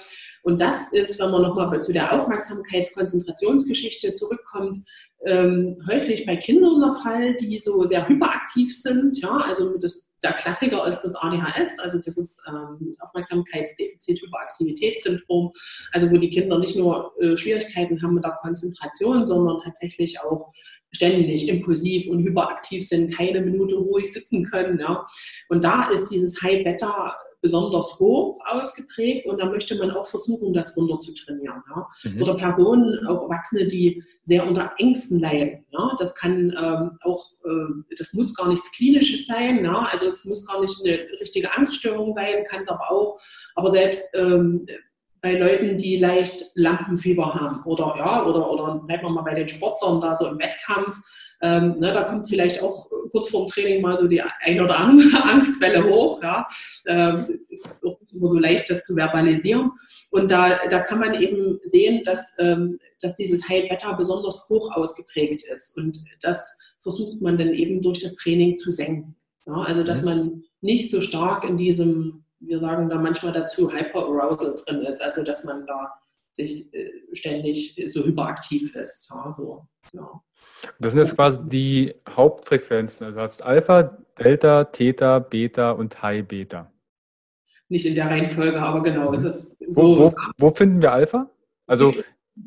Und das ist, wenn man nochmal zu der Aufmerksamkeitskonzentrationsgeschichte zurückkommt, ähm, häufig bei Kindern der Fall, die so sehr hyperaktiv sind. Ja, also das, der Klassiker ist das ADHS, also das ist ähm, Aufmerksamkeitsdefizit-Hyperaktivitätssyndrom, also wo die Kinder nicht nur äh, Schwierigkeiten haben mit der Konzentration, sondern tatsächlich auch ständig impulsiv und hyperaktiv sind, keine Minute ruhig sitzen können. Ja. Und da ist dieses High Beta besonders hoch ausgeprägt und da möchte man auch versuchen, das runter zu trainieren. Ja. Mhm. Oder Personen, auch Erwachsene, die sehr unter Ängsten leiden. Ja. Das kann ähm, auch, äh, das muss gar nichts Klinisches sein. Ja. Also es muss gar nicht eine richtige Angststörung sein, kann es aber auch. Aber selbst ähm, bei Leuten, die leicht Lampenfieber haben oder ja, oder, oder bleiben wir mal bei den Sportlern da so im Wettkampf, ähm, ne, da kommt vielleicht auch kurz vorm Training mal so die ein oder andere Angstwelle hoch. Ja. Ähm, ist auch nicht immer so leicht, das zu verbalisieren. Und da, da kann man eben sehen, dass, ähm, dass dieses High Beta besonders hoch ausgeprägt ist. Und das versucht man dann eben durch das Training zu senken. Ja. Also dass mhm. man nicht so stark in diesem wir sagen da manchmal dazu, Hyperarousal drin ist, also dass man da sich äh, ständig so hyperaktiv ist. Ja, so, ja. Das sind jetzt quasi die Hauptfrequenzen. Also hast Alpha, Delta, Theta, Beta und High Beta. Nicht in der Reihenfolge, aber genau. Mhm. So wo, wo, wo, finden wir Alpha? Also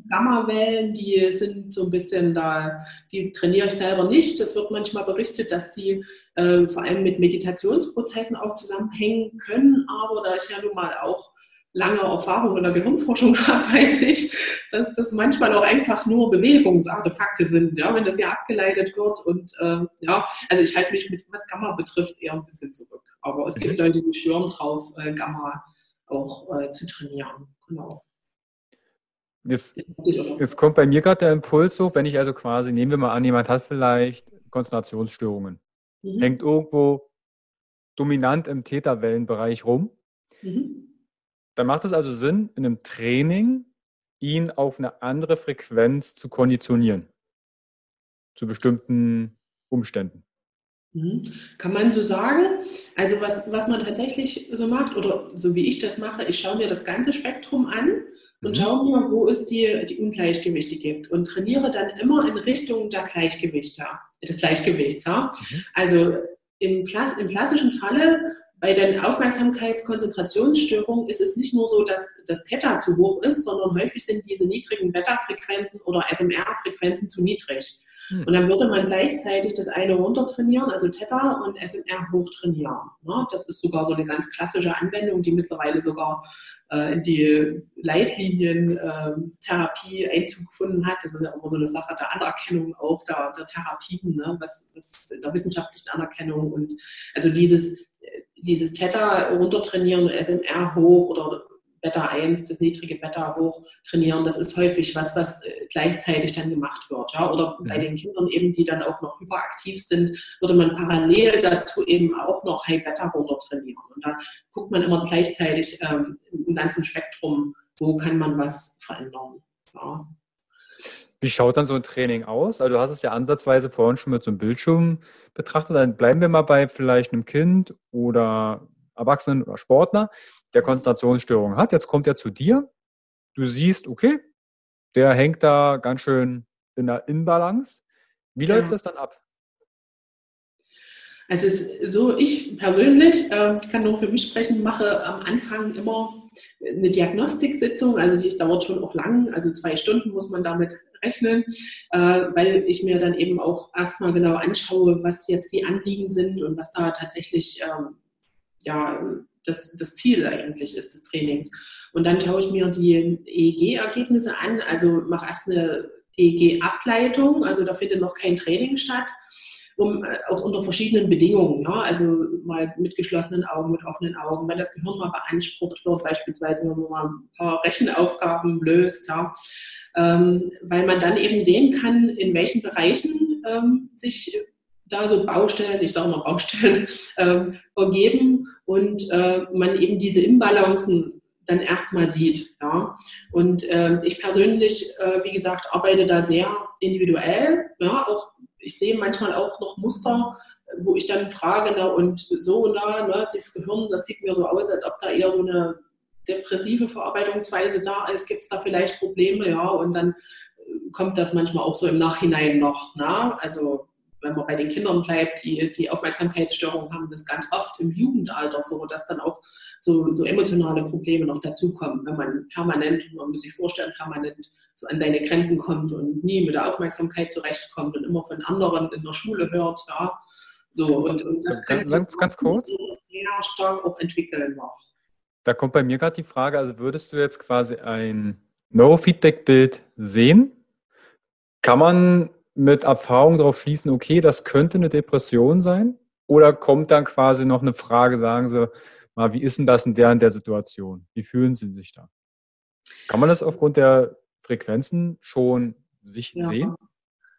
Gammawellen, die sind so ein bisschen da, die trainiere ich selber nicht. Es wird manchmal berichtet, dass die äh, vor allem mit Meditationsprozessen auch zusammenhängen können, aber da ich ja nun mal auch lange Erfahrung in der Gehirnforschung habe, weiß ich, dass das manchmal auch einfach nur Bewegungsartefakte sind, ja, wenn das ja abgeleitet wird. Und äh, ja, also ich halte mich mit was Gamma betrifft eher ein bisschen zurück. Aber es gibt mhm. Leute, die schwören drauf, äh, Gamma auch äh, zu trainieren. Genau. Jetzt, jetzt kommt bei mir gerade der Impuls hoch, wenn ich also quasi, nehmen wir mal an, jemand hat vielleicht Konzentrationsstörungen, mhm. hängt irgendwo dominant im Täterwellenbereich rum, mhm. dann macht es also Sinn, in einem Training ihn auf eine andere Frequenz zu konditionieren, zu bestimmten Umständen. Mhm. Kann man so sagen? Also was, was man tatsächlich so macht, oder so wie ich das mache, ich schaue mir das ganze Spektrum an und mhm. schaue mir, wo es die, die Ungleichgewichte gibt und trainiere dann immer in Richtung der Gleichgewichte, des Gleichgewichts. Ja? Mhm. Also im, Klass, im klassischen Falle bei den Aufmerksamkeitskonzentrationsstörungen ist es nicht nur so, dass das Theta zu hoch ist, sondern häufig sind diese niedrigen Beta-Frequenzen oder SMR-Frequenzen zu niedrig. Hm. Und dann würde man gleichzeitig das eine runtertrainieren, also Theta und SMR hochtrainieren. Ne? Das ist sogar so eine ganz klassische Anwendung, die mittlerweile sogar in die Leitlinientherapie ähm, Einzug gefunden hat. Das ist ja immer so eine Sache der Anerkennung auch der, der Therapien, ne? was, was der wissenschaftlichen Anerkennung und also dieses dieses Theta runtertrainieren, SMR hoch oder Beta 1, das niedrige Beta hoch trainieren, das ist häufig was, was äh, gleichzeitig dann gemacht wird. Ja? Oder bei den Kindern eben, die dann auch noch hyperaktiv sind, würde man parallel dazu eben auch noch High Beta runter trainieren. Und da guckt man immer gleichzeitig ähm, im ganzen Spektrum, wo kann man was verändern. Ja. Wie schaut dann so ein Training aus? Also du hast es ja ansatzweise vorhin schon mit so einem Bildschirm betrachtet. Dann bleiben wir mal bei vielleicht einem Kind oder Erwachsenen oder Sportler der Konzentrationsstörung hat. Jetzt kommt er zu dir. Du siehst, okay, der hängt da ganz schön in der Inbalance. Wie läuft ja. das dann ab? Also es ist so, ich persönlich, äh, ich kann nur für mich sprechen, mache am Anfang immer eine Diagnostiksitzung, also die dauert schon auch lang, also zwei Stunden muss man damit rechnen, äh, weil ich mir dann eben auch erstmal genau anschaue, was jetzt die Anliegen sind und was da tatsächlich ähm, ja, das, das Ziel eigentlich ist des Trainings. Und dann schaue ich mir die EEG-Ergebnisse an, also mache erst eine EEG-Ableitung, also da findet noch kein Training statt um, äh, auch unter verschiedenen Bedingungen, ja, also mal mit geschlossenen Augen, mit offenen Augen, wenn das Gehirn mal beansprucht wird, beispielsweise wenn man mal ein paar Rechenaufgaben löst, ja, ähm, weil man dann eben sehen kann, in welchen Bereichen ähm, sich da so Baustellen, ich sage mal Baustellen, ähm, ergeben und äh, man eben diese Imbalancen dann erstmal sieht. Ja. Und äh, ich persönlich, äh, wie gesagt, arbeite da sehr individuell, ja, auch ich sehe manchmal auch noch Muster, wo ich dann frage, na, und so, na, ne, das Gehirn, das sieht mir so aus, als ob da eher so eine depressive Verarbeitungsweise da ist, gibt es da vielleicht Probleme, ja, und dann äh, kommt das manchmal auch so im Nachhinein noch, na, also wenn man bei den Kindern bleibt, die, die Aufmerksamkeitsstörungen haben, das ganz oft im Jugendalter so, dass dann auch so, so emotionale Probleme noch dazukommen, wenn man permanent, man muss sich vorstellen, permanent so an seine Grenzen kommt und nie mit der Aufmerksamkeit zurechtkommt und immer von anderen in der Schule hört, ja. So, und, und das kann ganz, ganz kurz. sehr stark auch entwickeln noch. Da kommt bei mir gerade die Frage, also würdest du jetzt quasi ein Neurofeedback-Bild sehen? Kann man mit Erfahrung darauf schließen, okay, das könnte eine Depression sein? Oder kommt dann quasi noch eine Frage, sagen Sie mal, wie ist denn das in der in der Situation? Wie fühlen Sie sich da? Kann man das aufgrund der Frequenzen schon sich ja. sehen?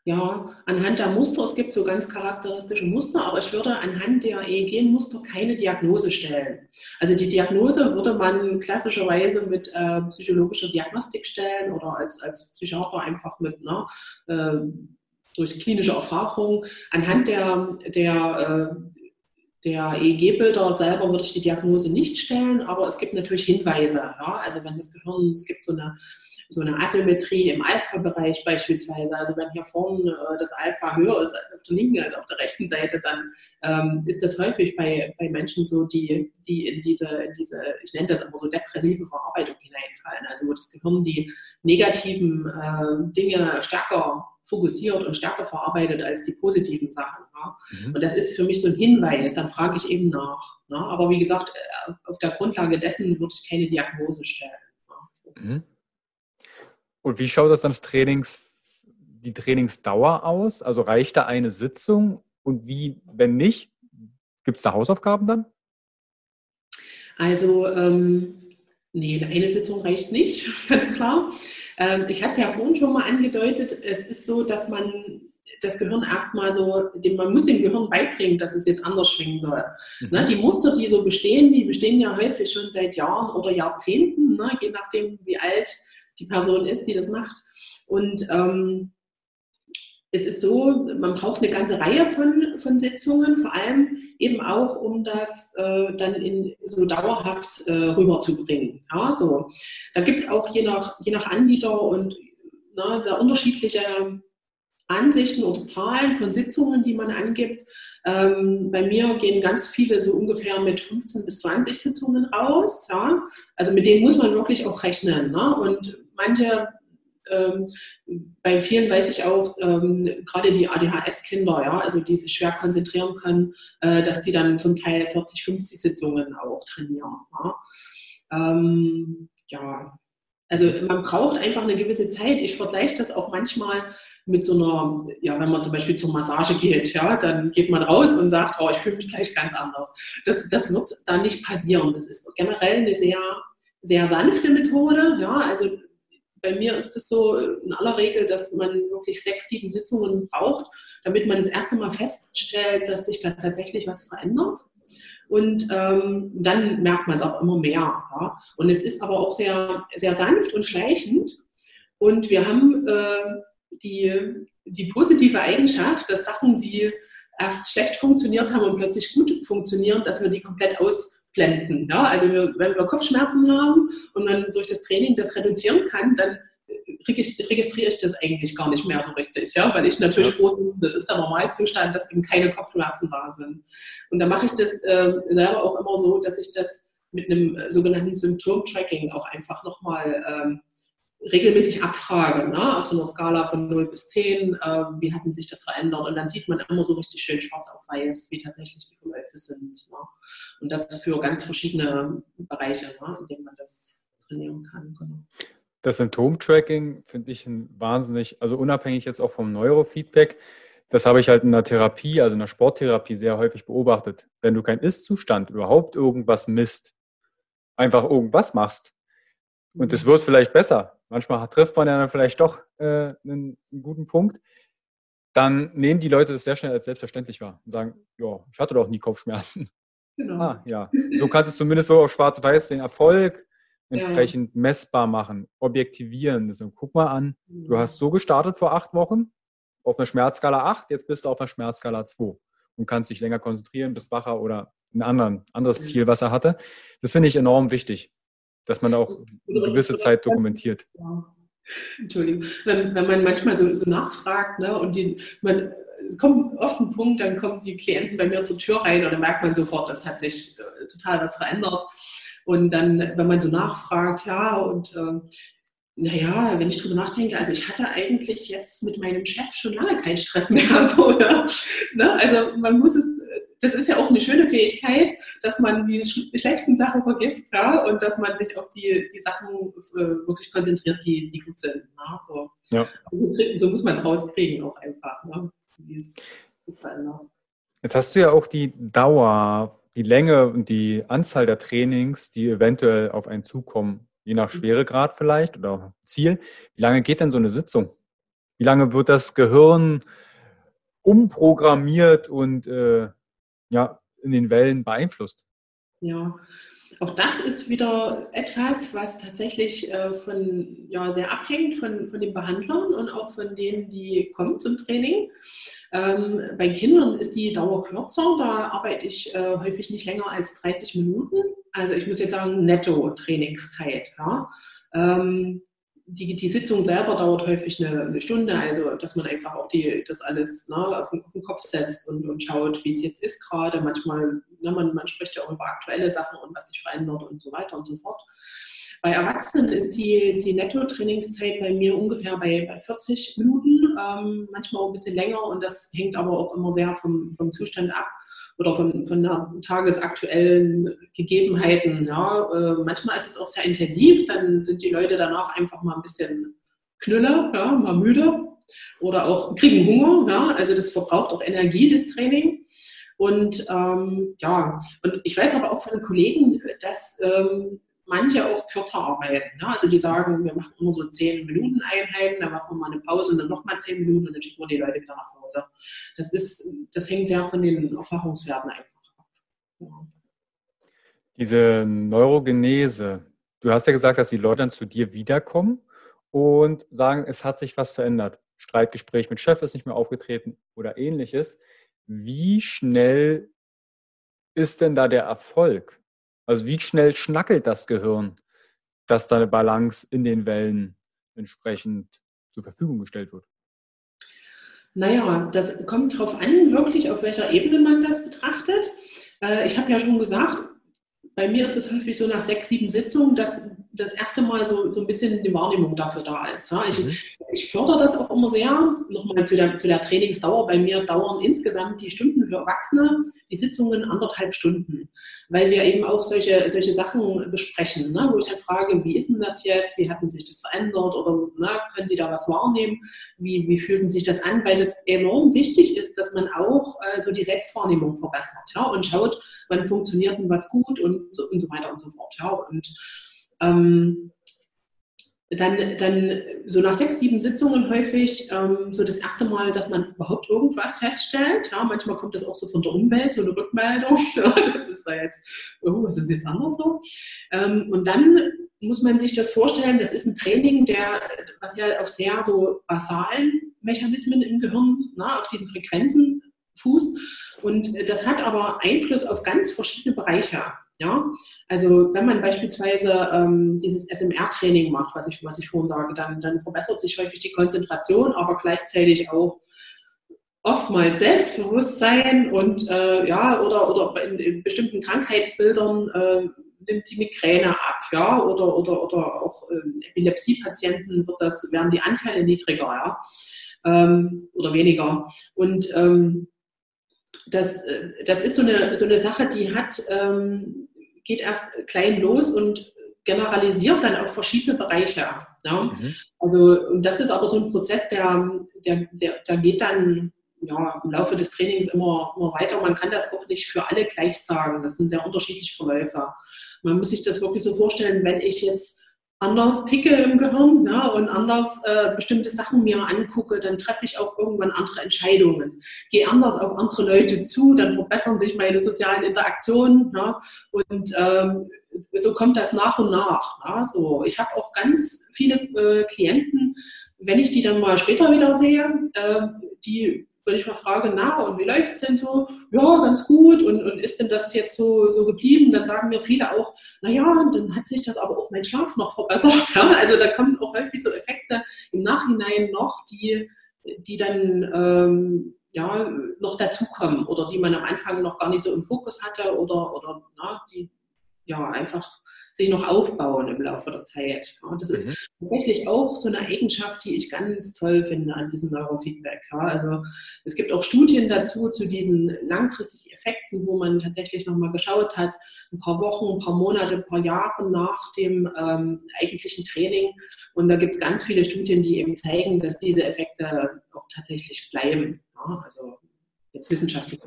Ja, anhand der Muster, es gibt so ganz charakteristische Muster, aber ich würde anhand der EEG-Muster keine Diagnose stellen. Also die Diagnose würde man klassischerweise mit äh, psychologischer Diagnostik stellen oder als, als Psychiater einfach mit ne, äh, durch klinische Erfahrung. Anhand der, der äh, der EEG-Bilder selber würde ich die Diagnose nicht stellen, aber es gibt natürlich Hinweise. Ja? Also wenn das Gehirn, es gibt so eine so eine Asymmetrie im Alpha-Bereich beispielsweise. Also wenn hier vorne äh, das Alpha höher ist auf der linken als auf der rechten Seite, dann ähm, ist das häufig bei, bei Menschen so, die, die in diese, in diese, ich nenne das immer so depressive Verarbeitung hineinfallen. Also wo das Gehirn die negativen äh, Dinge stärker fokussiert und stärker verarbeitet als die positiven Sachen. Ja? Mhm. Und das ist für mich so ein Hinweis, dann frage ich eben nach. Ne? Aber wie gesagt, äh, auf der Grundlage dessen würde ich keine Diagnose stellen. Ja? Mhm. Und wie schaut das dann das Trainings, die Trainingsdauer aus? Also reicht da eine Sitzung? Und wie, wenn nicht, gibt es da Hausaufgaben dann? Also, ähm, nee, eine Sitzung reicht nicht, ganz klar. Ähm, ich hatte es ja vorhin schon mal angedeutet, es ist so, dass man das Gehirn erstmal so, man muss dem Gehirn beibringen, dass es jetzt anders schwingen soll. Mhm. Ne, die Muster, die so bestehen, die bestehen ja häufig schon seit Jahren oder Jahrzehnten, ne, je nachdem, wie alt die Person ist, die das macht. Und ähm, es ist so, man braucht eine ganze Reihe von, von Sitzungen, vor allem eben auch, um das äh, dann in, so dauerhaft äh, rüberzubringen. Ja, so. Da gibt es auch je nach, je nach Anbieter und ne, da unterschiedliche Ansichten oder Zahlen von Sitzungen, die man angibt. Ähm, bei mir gehen ganz viele so ungefähr mit 15 bis 20 Sitzungen raus. Ja? Also mit denen muss man wirklich auch rechnen. Ne? Und manche, bei vielen weiß ich auch, ähm, gerade die ADHS-Kinder, ja, also die sich schwer konzentrieren können, äh, dass die dann zum Teil 40, 50 Sitzungen auch trainieren. Ja, ähm, ja. also man braucht einfach eine gewisse Zeit. Ich vergleiche das auch manchmal mit so einer, ja, wenn man zum Beispiel zur Massage geht, ja, dann geht man raus und sagt, oh, ich fühle mich gleich ganz anders. Das, das wird da nicht passieren. Das ist generell eine sehr, sehr sanfte Methode. Ja, also bei mir ist es so in aller Regel, dass man wirklich sechs, sieben Sitzungen braucht, damit man das erste Mal feststellt, dass sich da tatsächlich was verändert. Und ähm, dann merkt man es auch immer mehr. Ja? Und es ist aber auch sehr, sehr sanft und schleichend. Und wir haben äh, die, die positive Eigenschaft, dass Sachen, die erst schlecht funktioniert haben und plötzlich gut funktionieren, dass wir die komplett aus, blenden. Ja? Also wenn wir Kopfschmerzen haben und man durch das Training das reduzieren kann, dann registriere ich das eigentlich gar nicht mehr so richtig, ja, weil ich natürlich froh bin, das ist der Normalzustand, dass eben keine Kopfschmerzen da sind. Und da mache ich das äh, selber auch immer so, dass ich das mit einem äh, sogenannten Symptom-Tracking auch einfach nochmal ähm, regelmäßig abfrage, ne? auf so einer Skala von 0 bis 10, äh, wie hatten sich das verändert. Und dann sieht man immer so richtig schön schwarz auf weiß, wie tatsächlich die Verläufe sind. Ne? Und das für ganz verschiedene Bereiche, ne? in denen man das trainieren kann. Genau. Das Symptom-Tracking finde ich ein wahnsinnig, also unabhängig jetzt auch vom Neurofeedback, das habe ich halt in der Therapie, also in der Sporttherapie sehr häufig beobachtet. Wenn du keinen Ist-Zustand überhaupt irgendwas misst, einfach irgendwas machst und es wird vielleicht besser, manchmal trifft man ja dann vielleicht doch äh, einen, einen, guten Punkt, dann nehmen die Leute das sehr schnell als selbstverständlich wahr und sagen, ja, ich hatte doch nie Kopfschmerzen. Genau. Ah, ja. So kannst du es zumindest auf schwarz-weiß den Erfolg entsprechend ja. messbar machen, objektivieren. Also, guck mal an, du mhm. hast so gestartet vor acht Wochen auf einer Schmerzskala 8, jetzt bist du auf einer Schmerzskala 2 und kannst dich länger konzentrieren, bist wacher oder ein anderen, anderes Ziel, was er hatte. Das finde ich enorm wichtig, dass man auch eine gewisse Zeit dokumentiert. Entschuldigung. Wenn, wenn, man manchmal so, so nachfragt ne, und die, man, es kommt oft ein Punkt, dann kommen die Klienten bei mir zur Tür rein und dann merkt man sofort, das hat sich äh, total was verändert. Und dann, wenn man so nachfragt, ja, und äh, naja, wenn ich drüber nachdenke, also ich hatte eigentlich jetzt mit meinem Chef schon lange keinen Stress mehr. So, ja. ne? Also man muss es, das ist ja auch eine schöne Fähigkeit, dass man die schlechten Sachen vergisst ja? und dass man sich auf die, die Sachen äh, wirklich konzentriert, die, die gut sind. Ne? So. Ja. Also, so muss man es rauskriegen auch einfach, ne? wie es sich verändert. Jetzt hast du ja auch die Dauer die Länge und die Anzahl der Trainings, die eventuell auf einen zukommen, je nach mhm. Schweregrad vielleicht oder Ziel. Wie lange geht denn so eine Sitzung? Wie lange wird das Gehirn umprogrammiert und äh, ja, in den Wellen beeinflusst? Ja, auch das ist wieder etwas, was tatsächlich äh, von, ja, sehr abhängt von, von den Behandlern und auch von denen, die kommen zum Training. Ähm, bei Kindern ist die Dauer kürzer, da arbeite ich äh, häufig nicht länger als 30 Minuten. Also ich muss jetzt sagen, netto Trainingszeit. Ja. Ähm, die, die Sitzung selber dauert häufig eine, eine, Stunde, also dass man einfach auch die, das alles ne, auf, den, auf, den, Kopf setzt und, und schaut, wie es jetzt ist gerade. Manchmal, ne, man, man spricht ja auch über aktuelle Sachen und was sich verändert und so weiter und so fort. Bei Erwachsenen ist die, die Netto-Trainingszeit bei mir ungefähr bei, bei 40 Minuten, ähm, manchmal auch ein bisschen länger und das hängt aber auch immer sehr vom, vom Zustand ab oder von, von der tagesaktuellen Gegebenheiten. Ja. Äh, manchmal ist es auch sehr intensiv, dann sind die Leute danach einfach mal ein bisschen knüller, ja, mal müde oder auch kriegen Hunger. Ja. Also das verbraucht auch Energie, das Training. Und ähm, ja, und ich weiß aber auch von Kollegen, dass ähm, manche auch kürzer arbeiten. Ne? Also die sagen, wir machen immer so 10 Minuten Einheiten, dann machen wir mal eine Pause und dann nochmal 10 Minuten und dann schicken wir die Leute wieder nach Hause. Das, ist, das hängt sehr von den Erfahrungswerten einfach ab. Ja. Diese Neurogenese, du hast ja gesagt, dass die Leute dann zu dir wiederkommen und sagen, es hat sich was verändert. Streitgespräch mit Chef ist nicht mehr aufgetreten oder ähnliches. Wie schnell ist denn da der Erfolg? Also wie schnell schnackelt das Gehirn, dass da eine Balance in den Wellen entsprechend zur Verfügung gestellt wird? Naja, das kommt darauf an, wirklich auf welcher Ebene man das betrachtet. Äh, ich habe ja schon gesagt, bei mir ist es häufig so nach sechs, sieben Sitzungen, dass das erste Mal so, so ein bisschen die Wahrnehmung dafür da ist. Ja, ich, mhm. ich fördere das auch immer sehr. Nochmal zu der, zu der Trainingsdauer. Bei mir dauern insgesamt die Stunden für Erwachsene, die Sitzungen anderthalb Stunden, weil wir eben auch solche, solche Sachen besprechen, ne, wo ich dann frage, wie ist denn das jetzt, wie hatten sich das verändert oder ne, können Sie da was wahrnehmen, wie, wie fühlten sich das an, weil das enorm wichtig ist, dass man auch äh, so die Selbstwahrnehmung verbessert ja, und schaut, wann funktioniert denn was gut und so, und so weiter und so fort. Ja. Und ähm, dann, dann so nach sechs, sieben Sitzungen häufig ähm, so das erste Mal, dass man überhaupt irgendwas feststellt. Ja, manchmal kommt das auch so von der Umwelt, so eine Rückmeldung. das ist da jetzt, oh, was ist jetzt anders so? Ähm, und dann muss man sich das vorstellen, das ist ein Training, der, was ja auf sehr so basalen Mechanismen im Gehirn, na, ne, auf diesen Frequenzen fußt. Und das hat aber Einfluss auf ganz verschiedene Bereiche. Ja, also wenn man beispielsweise ähm, dieses SMR-Training macht, was ich, was ich vorhin sage, dann, dann verbessert sich häufig die Konzentration, aber gleichzeitig auch oftmals Selbstbewusstsein und äh, ja, oder, oder in, in bestimmten Krankheitsbildern äh, nimmt die Migräne ab, ja, oder, oder, oder auch äh, Epilepsiepatienten wird das, werden die Anfälle niedriger, ja, ähm, oder weniger. Und ähm, das, äh, das ist so eine, so eine Sache, die hat, ähm, geht erst klein los und generalisiert dann auf verschiedene Bereiche. Ja? Mhm. Also, das ist aber so ein Prozess, der, der, der, der geht dann ja, im Laufe des Trainings immer, immer weiter. Man kann das auch nicht für alle gleich sagen. Das sind sehr unterschiedliche Verläufe. Man muss sich das wirklich so vorstellen, wenn ich jetzt anders ticke im Gehirn ja, und anders äh, bestimmte Sachen mir angucke, dann treffe ich auch irgendwann andere Entscheidungen. Gehe anders auf andere Leute zu, dann verbessern sich meine sozialen Interaktionen ja, und ähm, so kommt das nach und nach. Ja, so. Ich habe auch ganz viele äh, Klienten, wenn ich die dann mal später wieder sehe, äh, die wenn ich mal frage, na, und wie läuft es denn so? Ja, ganz gut. Und, und ist denn das jetzt so, so geblieben? Dann sagen mir viele auch, naja, dann hat sich das aber auch mein Schlaf noch verbessert. Ja? Also da kommen auch häufig so Effekte im Nachhinein noch, die, die dann ähm, ja, noch dazukommen oder die man am Anfang noch gar nicht so im Fokus hatte oder, oder na, die ja einfach sich noch aufbauen im Laufe der Zeit. Ja, das ist mhm. tatsächlich auch so eine Eigenschaft, die ich ganz toll finde an diesem Neurofeedback. Also es gibt auch Studien dazu, zu diesen langfristigen Effekten, wo man tatsächlich nochmal geschaut hat, ein paar Wochen, ein paar Monate, ein paar Jahre nach dem ähm, eigentlichen Training. Und da gibt es ganz viele Studien, die eben zeigen, dass diese Effekte auch tatsächlich bleiben. Ja, also jetzt wissenschaftlich.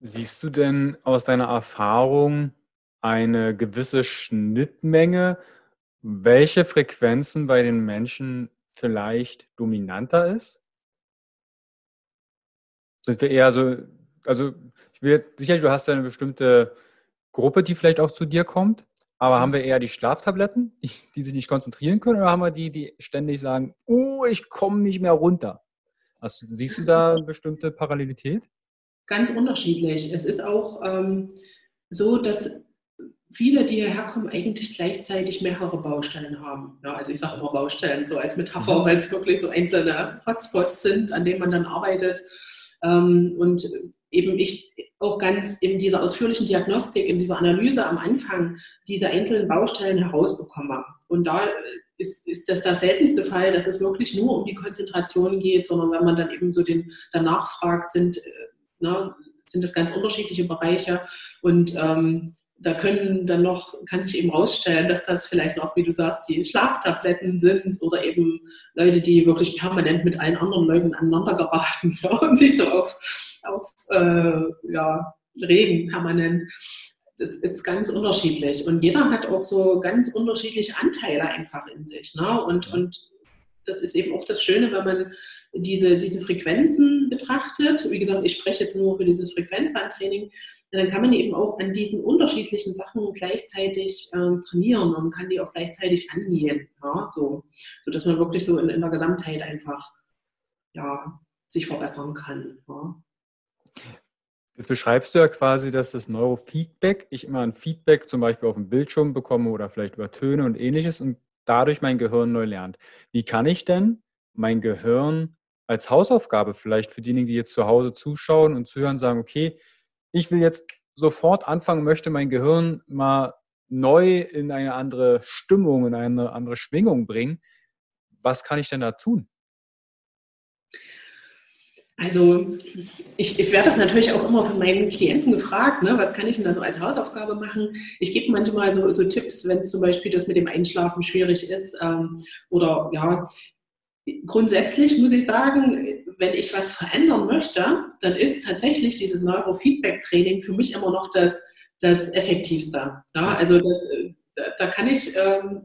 Siehst du denn aus deiner Erfahrung eine gewisse Schnittmenge, welche Frequenzen bei den Menschen vielleicht dominanter ist? Sind wir eher so, also ich will sicherlich, du hast ja eine bestimmte Gruppe, die vielleicht auch zu dir kommt, aber haben wir eher die Schlaftabletten, die, die sich nicht konzentrieren können, oder haben wir die, die ständig sagen, oh, ich komme nicht mehr runter? Hast siehst du da eine bestimmte Parallelität? Ganz unterschiedlich. Es ist auch ähm, so, dass viele, die hierher kommen, eigentlich gleichzeitig mehrere Baustellen haben. Ja, also ich sage immer Baustellen, so als Metapher, mhm. weil es wirklich so einzelne Hotspots sind, an denen man dann arbeitet. Ähm, und eben ich auch ganz in dieser ausführlichen Diagnostik, in dieser Analyse am Anfang diese einzelnen Baustellen herausbekomme. Und da ist, ist das der seltenste Fall, dass es wirklich nur um die Konzentration geht, sondern wenn man dann eben so den, danach fragt, sind, äh, ne, sind das ganz unterschiedliche Bereiche. Und ähm, da können dann noch, kann sich eben rausstellen, dass das vielleicht noch, wie du sagst, die Schlaftabletten sind oder eben Leute, die wirklich permanent mit allen anderen Leuten aneinander geraten ja, und sich so auf, auf äh, ja, reden permanent. Das ist ganz unterschiedlich. Und jeder hat auch so ganz unterschiedliche Anteile einfach in sich. Ne? Und, und das ist eben auch das Schöne, wenn man diese, diese Frequenzen betrachtet. Wie gesagt, ich spreche jetzt nur für dieses Frequenzbandtraining dann kann man eben auch an diesen unterschiedlichen Sachen gleichzeitig äh, trainieren und kann die auch gleichzeitig angehen. Ja, so, so dass man wirklich so in, in der Gesamtheit einfach ja, sich verbessern kann. Ja. Jetzt beschreibst du ja quasi, dass das Neurofeedback, ich immer ein Feedback zum Beispiel auf dem Bildschirm bekomme oder vielleicht über Töne und ähnliches und dadurch mein Gehirn neu lernt. Wie kann ich denn mein Gehirn als Hausaufgabe vielleicht für diejenigen, die jetzt zu Hause zuschauen und zuhören, sagen, okay, ich will jetzt sofort anfangen, möchte mein Gehirn mal neu in eine andere Stimmung, in eine andere Schwingung bringen. Was kann ich denn da tun? Also ich, ich werde das natürlich auch immer von meinen Klienten gefragt, ne? was kann ich denn da so als Hausaufgabe machen? Ich gebe manchmal so, so Tipps, wenn zum Beispiel das mit dem Einschlafen schwierig ist ähm, oder ja, grundsätzlich muss ich sagen, wenn ich was verändern möchte, dann ist tatsächlich dieses Neurofeedback-Training für mich immer noch das, das Effektivste. Ja, also das, da kann ich, ähm,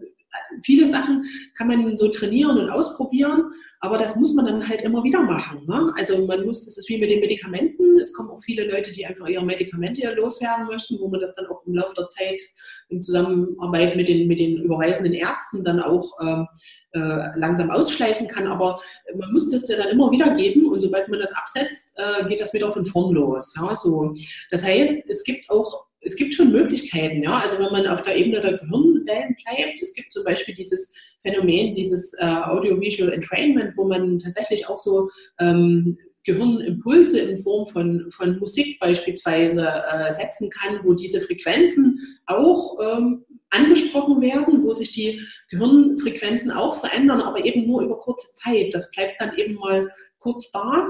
viele Sachen kann man so trainieren und ausprobieren, aber das muss man dann halt immer wieder machen. Ne? Also man muss, das ist wie mit den Medikamenten. Es kommen auch viele Leute, die einfach ihre Medikamente loswerden möchten, wo man das dann auch im Laufe der Zeit in Zusammenarbeit mit den, mit den überweisenden Ärzten dann auch ähm, äh, langsam ausschleichen kann. Aber man muss das ja dann immer wieder geben und sobald man das absetzt, äh, geht das wieder von vorn los. Ja? So. Das heißt, es gibt auch es gibt schon Möglichkeiten, ja. Also wenn man auf der Ebene der Gehirnwellen bleibt, es gibt zum Beispiel dieses Phänomen, dieses äh, Audiovisual Entrainment, wo man tatsächlich auch so ähm, Gehirnimpulse in Form von, von Musik beispielsweise äh, setzen kann, wo diese Frequenzen auch ähm, angesprochen werden, wo sich die Gehirnfrequenzen auch verändern, aber eben nur über kurze Zeit. Das bleibt dann eben mal kurz da.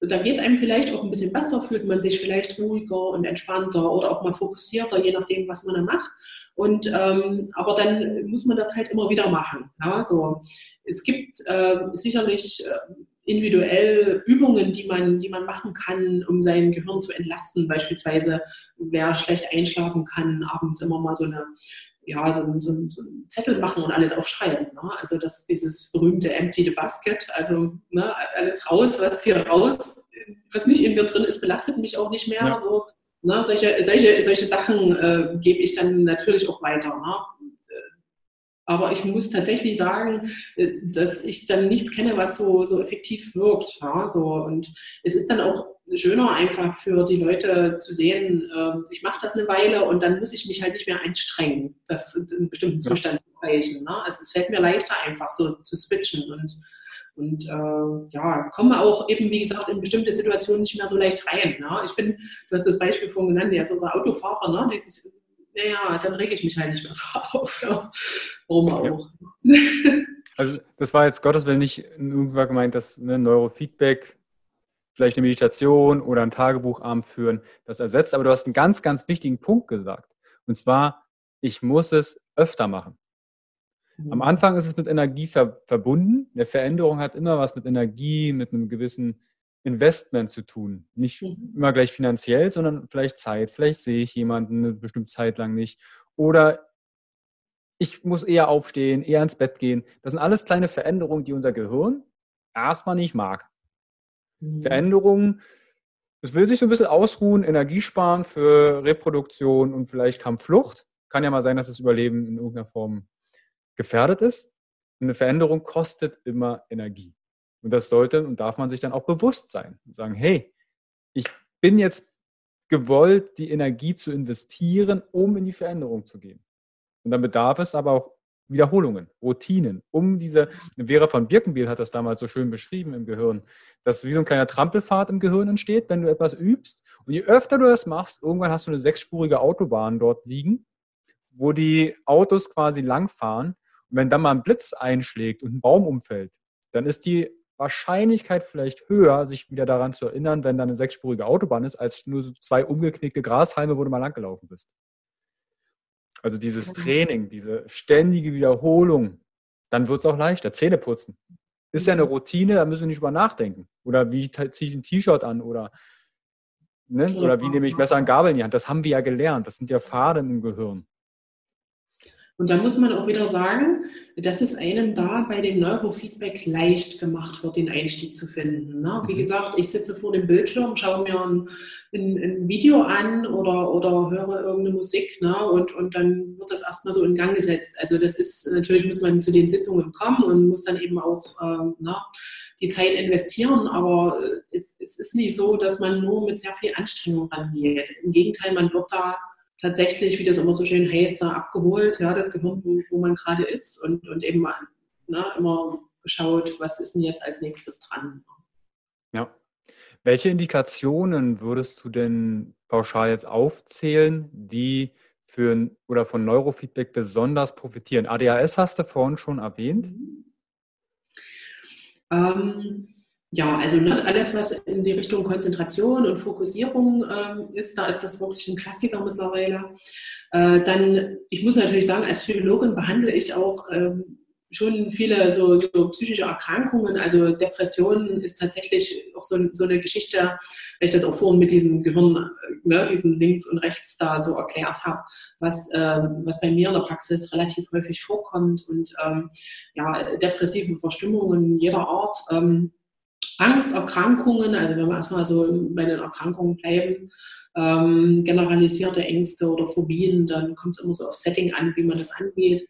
Da geht es einem vielleicht auch ein bisschen besser, fühlt man sich vielleicht ruhiger und entspannter oder auch mal fokussierter, je nachdem, was man da macht. Und ähm, aber dann muss man das halt immer wieder machen. Ja? So, es gibt äh, sicherlich äh, individuell Übungen, die man, die man machen kann, um sein Gehirn zu entlasten. Beispielsweise, wer schlecht einschlafen kann, abends immer mal so eine ja, so, so, so einen Zettel machen und alles aufschreiben. Ne? Also das, dieses berühmte Empty the Basket, also ne, alles raus, was hier raus, was nicht in mir drin ist, belastet mich auch nicht mehr. Ja. So, ne? solche, solche, solche Sachen äh, gebe ich dann natürlich auch weiter. Ne? Aber ich muss tatsächlich sagen, äh, dass ich dann nichts kenne, was so, so effektiv wirkt. Ja, so. Und es ist dann auch schöner, einfach für die Leute zu sehen, äh, ich mache das eine Weile und dann muss ich mich halt nicht mehr anstrengen, das in einem bestimmten Zustand zu erreichen. Ne? Also es fällt mir leichter, einfach so zu switchen und und äh, ja, komme auch eben, wie gesagt, in bestimmte Situationen nicht mehr so leicht rein. Ne? Ich bin, du hast das Beispiel vorhin genannt, jetzt unser Autofahrer, ne? die sich naja, dann reg ich mich halt nicht mehr so auf. Ja. Warum auch? Ja. Also das war jetzt Gottes Willen nicht irgendwann gemeint, dass ne, Neurofeedback, vielleicht eine Meditation oder ein Tagebuchabend führen, das ersetzt. Aber du hast einen ganz, ganz wichtigen Punkt gesagt. Und zwar, ich muss es öfter machen. Am mhm. Anfang ist es mit Energie ver verbunden. Eine Veränderung hat immer was mit Energie, mit einem gewissen Investment zu tun. Nicht mhm. immer gleich finanziell, sondern vielleicht Zeit. Vielleicht sehe ich jemanden eine bestimmte Zeit lang nicht. Oder ich muss eher aufstehen, eher ins Bett gehen. Das sind alles kleine Veränderungen, die unser Gehirn erstmal nicht mag. Mhm. Veränderungen, es will sich so ein bisschen ausruhen, Energie sparen für Reproduktion und vielleicht Kampfflucht. Kann ja mal sein, dass das Überleben in irgendeiner Form gefährdet ist. Eine Veränderung kostet immer Energie. Und das sollte und darf man sich dann auch bewusst sein und sagen, hey, ich bin jetzt gewollt, die Energie zu investieren, um in die Veränderung zu gehen. Und dann bedarf es aber auch Wiederholungen, Routinen, um diese, Vera von Birkenbiel hat das damals so schön beschrieben im Gehirn, dass wie so ein kleiner Trampelfahrt im Gehirn entsteht, wenn du etwas übst. Und je öfter du das machst, irgendwann hast du eine sechsspurige Autobahn dort liegen, wo die Autos quasi langfahren. Und wenn dann mal ein Blitz einschlägt und ein Baum umfällt, dann ist die Wahrscheinlichkeit vielleicht höher, sich wieder daran zu erinnern, wenn da eine sechsspurige Autobahn ist, als nur so zwei umgeknickte Grashalme, wo du mal langgelaufen bist. Also dieses Training, diese ständige Wiederholung, dann wird es auch leichter. Zähne putzen. Ist ja eine Routine, da müssen wir nicht drüber nachdenken. Oder wie ziehe ich ein T-Shirt an oder, ne? oder wie nehme ich Messer und Gabel in die Hand. Das haben wir ja gelernt. Das sind ja Faden im Gehirn. Und da muss man auch wieder sagen, dass es einem da bei dem Neurofeedback leicht gemacht wird, den Einstieg zu finden. Ne? Wie mhm. gesagt, ich sitze vor dem Bildschirm, schaue mir ein, ein, ein Video an oder, oder höre irgendeine Musik ne? und, und dann wird das erstmal so in Gang gesetzt. Also das ist, natürlich muss man zu den Sitzungen kommen und muss dann eben auch ähm, ne, die Zeit investieren, aber es, es ist nicht so, dass man nur mit sehr viel Anstrengung rangeht. Im Gegenteil, man wird da tatsächlich, wie das immer so schön heißt, da abgeholt, ja, das Gehirn, wo, wo man gerade ist und, und eben ne, immer geschaut, was ist denn jetzt als nächstes dran. Ja. Welche Indikationen würdest du denn pauschal jetzt aufzählen, die für oder von Neurofeedback besonders profitieren? ADHS hast du vorhin schon erwähnt. Ähm, ja, also ne, alles, was in die Richtung Konzentration und Fokussierung ähm, ist, da ist das wirklich ein Klassiker mittlerweile. Äh, dann, ich muss natürlich sagen, als Psychologin behandle ich auch ähm, schon viele so, so, psychische Erkrankungen. Also Depressionen ist tatsächlich auch so, so, eine Geschichte, weil ich das auch vorhin mit diesem Gehirn, ne, diesen links und rechts da so erklärt habe, was, äh, was bei mir in der Praxis relativ häufig vorkommt und ähm, ja, depressive Verstimmungen jeder Art. Ähm, Angsterkrankungen, also wenn wir erstmal so bei den Erkrankungen bleiben, ähm, generalisierte Ängste oder Phobien, dann kommt es immer so auf Setting an, wie man das angeht.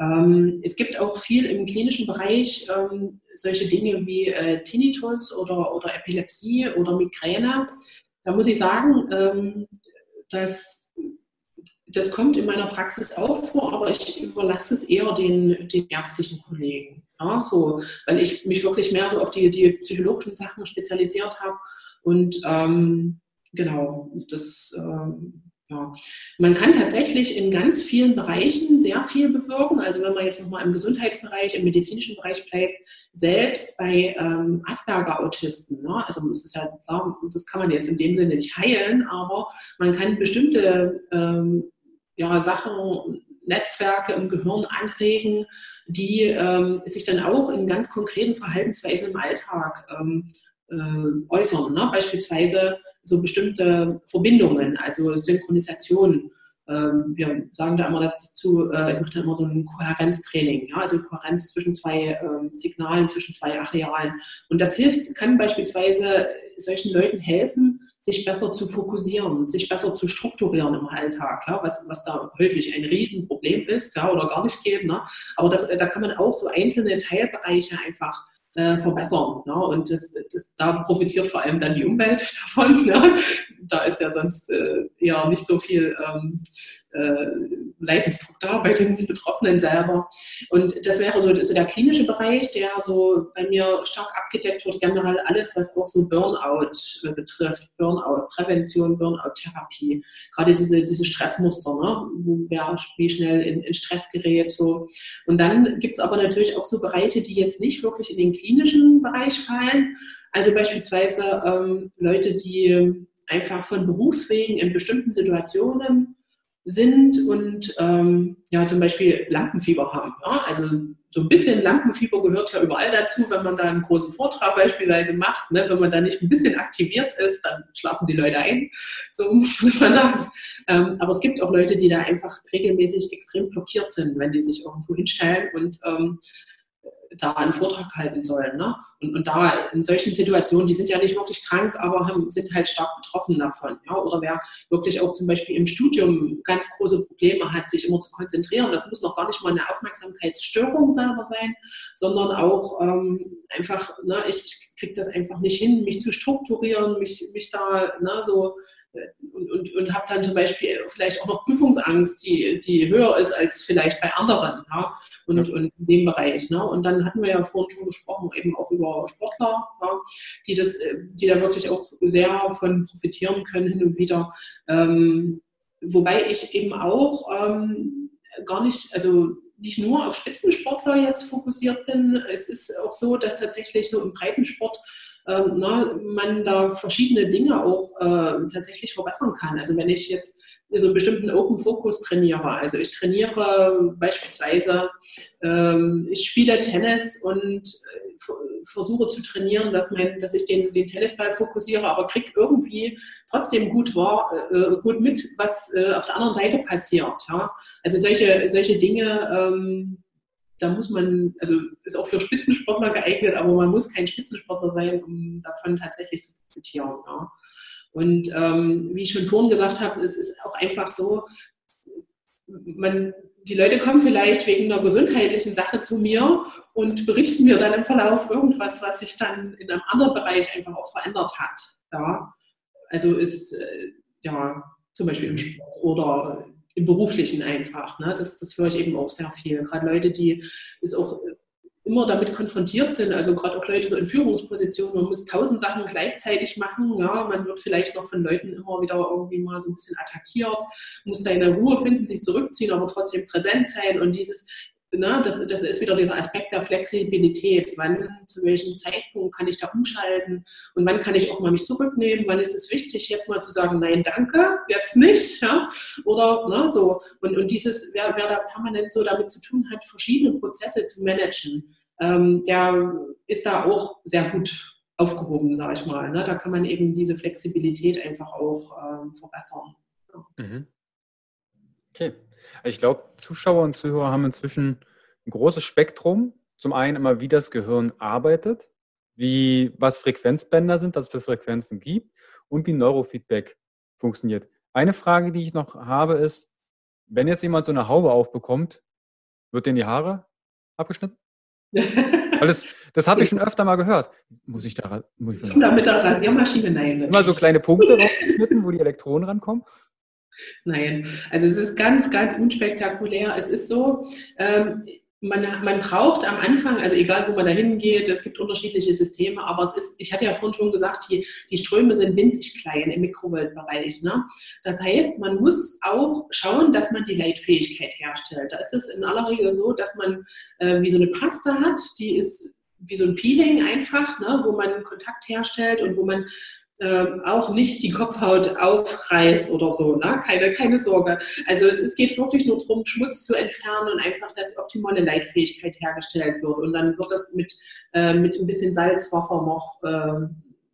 Ähm, es gibt auch viel im klinischen Bereich ähm, solche Dinge wie äh, Tinnitus oder, oder Epilepsie oder Migräne. Da muss ich sagen, ähm, dass das kommt in meiner Praxis auch vor, aber ich überlasse es eher den, den ärztlichen Kollegen. Ja, so, weil ich mich wirklich mehr so auf die, die psychologischen Sachen spezialisiert habe. Und ähm, genau, das ähm, ja. Man kann tatsächlich in ganz vielen Bereichen sehr viel bewirken. Also wenn man jetzt nochmal im Gesundheitsbereich, im medizinischen Bereich bleibt, selbst bei ähm, Asperger-Autisten, ne? also es ist ja klar, das kann man jetzt in dem Sinne nicht heilen, aber man kann bestimmte ähm, ja, Sachen, Netzwerke im Gehirn anregen, die ähm, sich dann auch in ganz konkreten Verhaltensweisen im Alltag ähm, äh, äußern. Ne? Beispielsweise so bestimmte Verbindungen, also Synchronisation. Ähm, wir sagen da immer dazu, äh, ich mache da immer so ein Kohärenztraining, ja? also Kohärenz zwischen zwei ähm, Signalen, zwischen zwei Arealen. Und das hilft, kann beispielsweise solchen Leuten helfen, sich besser zu fokussieren, sich besser zu strukturieren im Alltag, ja, was, was da häufig ein Riesenproblem ist ja, oder gar nicht geht. Ne? Aber das, da kann man auch so einzelne Teilbereiche einfach äh, verbessern. Ne? Und das, das, da profitiert vor allem dann die Umwelt davon. Ne? Da ist ja sonst äh, eher nicht so viel ähm, äh, Leidensdruck da bei den Betroffenen selber. Und das wäre so, so, der klinische Bereich, der so bei mir stark abgedeckt wird, generell alles, was auch so Burnout äh, betrifft, Burnout-Prävention, Burnout-Therapie, gerade diese, diese Stressmuster, ne? wer wie schnell in, in Stress gerät. So. Und dann gibt es aber natürlich auch so Bereiche, die jetzt nicht wirklich in den klinischen Bereich fallen. Also beispielsweise ähm, Leute, die einfach von Berufswegen in bestimmten Situationen sind und ähm, ja zum Beispiel Lampenfieber haben. Ja? Also so ein bisschen Lampenfieber gehört ja überall dazu, wenn man da einen großen Vortrag beispielsweise macht. Ne? Wenn man da nicht ein bisschen aktiviert ist, dann schlafen die Leute ein, so muss man sagen. Ähm, aber es gibt auch Leute, die da einfach regelmäßig extrem blockiert sind, wenn die sich irgendwo hinstellen und ähm, da einen Vortrag halten sollen. Ne? Und, und, da in solchen Situationen, die sind ja nicht wirklich krank, aber haben, sind halt stark betroffen davon. Ja? Oder wer wirklich auch zum Beispiel im Studium ganz große Probleme hat, sich immer zu konzentrieren, das muss noch gar nicht mal eine Aufmerksamkeitsstörung selber sein, sondern auch ähm, einfach, ne, ich kriege das einfach nicht hin, mich zu strukturieren, mich, mich da ne, so und, und, und habe dann zum Beispiel vielleicht auch noch Prüfungsangst, die, die höher ist als vielleicht bei anderen ja? und, ja. und in dem Bereich. Ne? Und dann hatten wir ja vorhin schon gesprochen, eben auch über Sportler, ja? die, das, die da wirklich auch sehr von profitieren können hin und wieder. Ähm, wobei ich eben auch ähm, gar nicht, also nicht nur auf Spitzensportler jetzt fokussiert bin. Es ist auch so, dass tatsächlich so im Breitensport ähm, na, man da verschiedene Dinge auch äh, tatsächlich verbessern kann. Also wenn ich jetzt so einen bestimmten Open Focus trainiere, also ich trainiere beispielsweise, ähm, ich spiele Tennis und äh, versuche zu trainieren, dass, mein, dass ich den, den Tennisball fokussiere, aber kriege irgendwie trotzdem gut, war, äh, gut mit, was äh, auf der anderen Seite passiert. Ja? Also solche, solche Dinge ähm, da muss man, also ist auch für Spitzensportler geeignet, aber man muss kein Spitzensportler sein, um davon tatsächlich zu profitieren. Ja. Und ähm, wie ich schon vorhin gesagt habe, es ist auch einfach so, man, die Leute kommen vielleicht wegen einer gesundheitlichen Sache zu mir und berichten mir dann im Verlauf irgendwas, was sich dann in einem anderen Bereich einfach auch verändert hat. Ja. Also ist äh, ja zum Beispiel im Sport oder im Beruflichen einfach. Ne? Das, das höre ich eben auch sehr viel. Gerade Leute, die ist auch immer damit konfrontiert sind, also gerade auch Leute so in Führungspositionen, man muss tausend Sachen gleichzeitig machen, ja, man wird vielleicht noch von Leuten immer wieder irgendwie mal so ein bisschen attackiert, muss seine Ruhe finden, sich zurückziehen, aber trotzdem präsent sein und dieses ne, das, das ist wieder dieser Aspekt der Flexibilität. Wann, zu welchem Zeitpunkt kann ich da umschalten und wann kann ich auch mal mich zurücknehmen? Wann ist es wichtig, jetzt mal zu sagen, nein, danke, jetzt nicht? Ja? Oder ne, so. Und, und dieses, wer, wer da permanent so damit zu tun hat, verschiedene Prozesse zu managen, ähm, der ist da auch sehr gut aufgehoben, sage ich mal. Ne? Da kann man eben diese Flexibilität einfach auch ähm, verbessern. Mhm. Okay. Ich glaube, Zuschauer und Zuhörer haben inzwischen ein großes Spektrum. Zum einen immer, wie das Gehirn arbeitet, wie, was Frequenzbänder sind, was es für Frequenzen gibt und wie Neurofeedback funktioniert. Eine Frage, die ich noch habe, ist, wenn jetzt jemand so eine Haube aufbekommt, wird denen die Haare abgeschnitten? Weil das, das habe ich schon öfter mal gehört. Muss ich da, muss ich da mit der Rasiermaschine nein. Immer so kleine Punkte rausgeschnitten, wo die Elektronen rankommen. Nein, also es ist ganz, ganz unspektakulär. Es ist so, ähm, man, man braucht am Anfang, also egal wo man da hingeht, es gibt unterschiedliche Systeme, aber es ist, ich hatte ja vorhin schon gesagt, die, die Ströme sind winzig klein im Mikrovoltbereich. Ne? Das heißt, man muss auch schauen, dass man die Leitfähigkeit herstellt. Da ist es in aller Regel so, dass man äh, wie so eine Paste hat, die ist wie so ein Peeling einfach, ne, wo man Kontakt herstellt und wo man äh, auch nicht die Kopfhaut aufreißt oder so. Ne? Keine, keine Sorge. Also es, es geht wirklich nur darum, Schmutz zu entfernen und einfach, dass optimale Leitfähigkeit hergestellt wird. Und dann wird das mit, äh, mit ein bisschen Salzwasser noch, äh,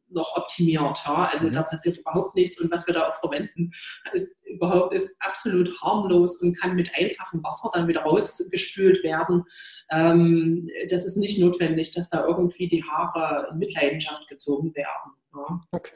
noch optimiert. Ja? Also mhm. da passiert überhaupt nichts. Und was wir da auch verwenden, ist überhaupt ist absolut harmlos und kann mit einfachem Wasser dann wieder rausgespült werden. Ähm, das ist nicht notwendig, dass da irgendwie die Haare in Mitleidenschaft gezogen werden. Ja. Okay.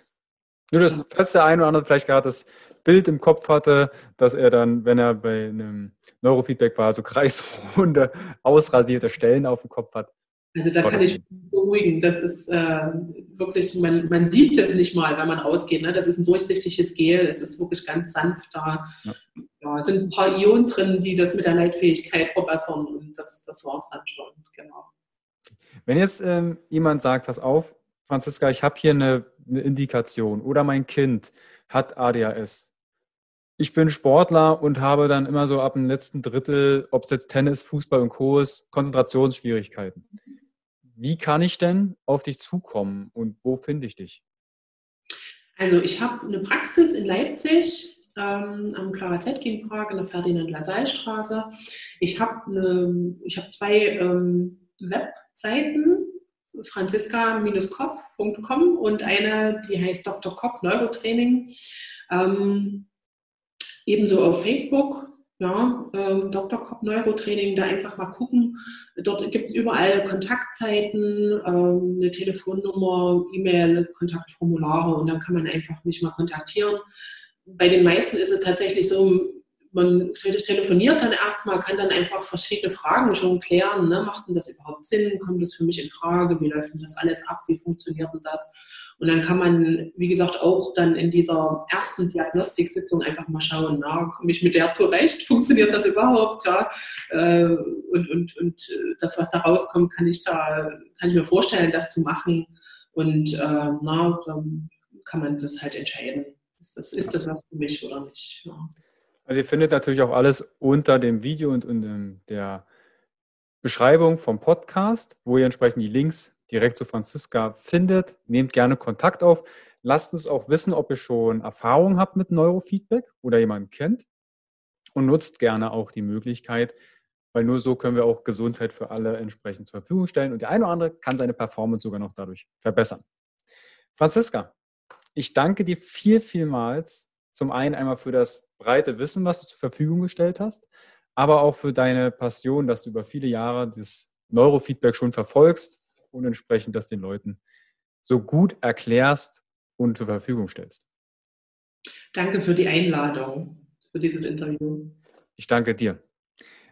Nur, dass, falls der eine oder andere vielleicht gerade das Bild im Kopf hatte, dass er dann, wenn er bei einem Neurofeedback war, so kreisrunde, ausrasierte Stellen auf dem Kopf hat. Also da kann ich beruhigen. Das ist äh, wirklich, man, man sieht es nicht mal, wenn man rausgeht. Ne? Das ist ein durchsichtiges Gel, es ist wirklich ganz sanft da. Ja. Es sind ein paar Ionen drin, die das mit der Leitfähigkeit verbessern und das, das war es dann schon, genau. Wenn jetzt ähm, jemand sagt, pass auf, Franziska, ich habe hier eine, eine Indikation oder mein Kind hat ADHS. Ich bin Sportler und habe dann immer so ab dem letzten Drittel, ob es jetzt Tennis, Fußball und Co. ist, Konzentrationsschwierigkeiten. Wie kann ich denn auf dich zukommen und wo finde ich dich? Also ich habe eine Praxis in Leipzig ähm, am Clara Zetkin Park in der Ferdinand Lassalle Straße. Ich habe hab zwei ähm, Webseiten franziska-kopp.com und eine, die heißt Dr. Kopp Neurotraining. Ähm, ebenso auf Facebook, ja, ähm, Dr. Kopp Neurotraining, da einfach mal gucken. Dort gibt es überall Kontaktzeiten, ähm, eine Telefonnummer, E-Mail, Kontaktformulare und dann kann man einfach mich mal kontaktieren. Bei den meisten ist es tatsächlich so, man telefoniert dann erstmal, kann dann einfach verschiedene Fragen schon klären. Ne? Macht denn das überhaupt Sinn? Kommt das für mich in Frage? Wie läuft denn das alles ab? Wie funktioniert denn das? Und dann kann man, wie gesagt, auch dann in dieser ersten Diagnostiksitzung einfach mal schauen, na, komme ich mit der zurecht? Funktioniert das überhaupt? Ja? Äh, und, und, und das, was da rauskommt, kann ich da, kann ich mir vorstellen, das zu machen. Und äh, na, dann kann man das halt entscheiden. Ist das, ist das was für mich oder nicht? Ja. Also ihr findet natürlich auch alles unter dem Video und in der Beschreibung vom Podcast, wo ihr entsprechend die Links direkt zu Franziska findet. Nehmt gerne Kontakt auf. Lasst uns auch wissen, ob ihr schon Erfahrung habt mit Neurofeedback oder jemanden kennt. Und nutzt gerne auch die Möglichkeit, weil nur so können wir auch Gesundheit für alle entsprechend zur Verfügung stellen. Und der eine oder andere kann seine Performance sogar noch dadurch verbessern. Franziska, ich danke dir viel, vielmals zum einen einmal für das breite Wissen, was du zur Verfügung gestellt hast, aber auch für deine Passion, dass du über viele Jahre das Neurofeedback schon verfolgst und entsprechend das den Leuten so gut erklärst und zur Verfügung stellst. Danke für die Einladung, für dieses Interview. Ich danke dir.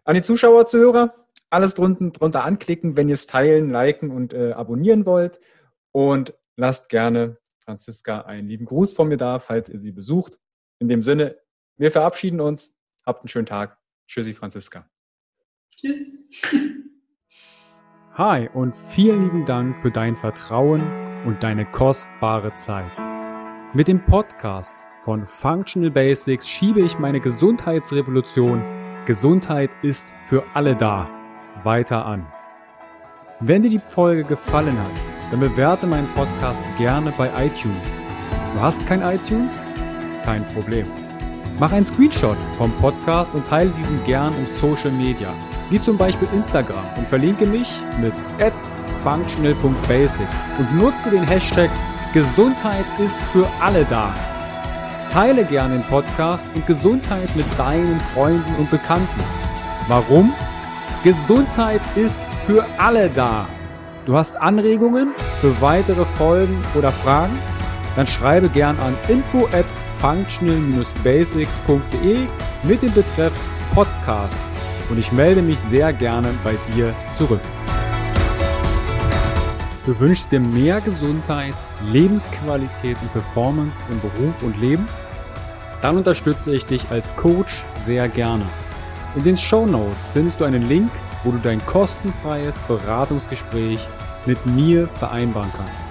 An die Zuschauer, Zuhörer, alles drunten, drunter anklicken, wenn ihr es teilen, liken und äh, abonnieren wollt. Und lasst gerne Franziska einen lieben Gruß von mir da, falls ihr sie besucht. In dem Sinne, wir verabschieden uns. Habt einen schönen Tag. Tschüssi, Franziska. Tschüss. Hi und vielen lieben Dank für dein Vertrauen und deine kostbare Zeit. Mit dem Podcast von Functional Basics schiebe ich meine Gesundheitsrevolution Gesundheit ist für alle da weiter an. Wenn dir die Folge gefallen hat, dann bewerte meinen Podcast gerne bei iTunes. Du hast kein iTunes? kein Problem. Mach einen Screenshot vom Podcast und teile diesen gern im Social Media, wie zum Beispiel Instagram und verlinke mich mit functional.basics und nutze den Hashtag Gesundheit ist für alle da. Teile gern den Podcast und Gesundheit mit deinen Freunden und Bekannten. Warum? Gesundheit ist für alle da. Du hast Anregungen für weitere Folgen oder Fragen? Dann schreibe gern an info at functional-basics.de mit dem Betreff Podcast und ich melde mich sehr gerne bei dir zurück. Du wünschst dir mehr Gesundheit, Lebensqualität und Performance im Beruf und Leben? dann unterstütze ich dich als Coach sehr gerne. In den Show Notes findest du einen Link, wo du dein kostenfreies Beratungsgespräch mit mir vereinbaren kannst.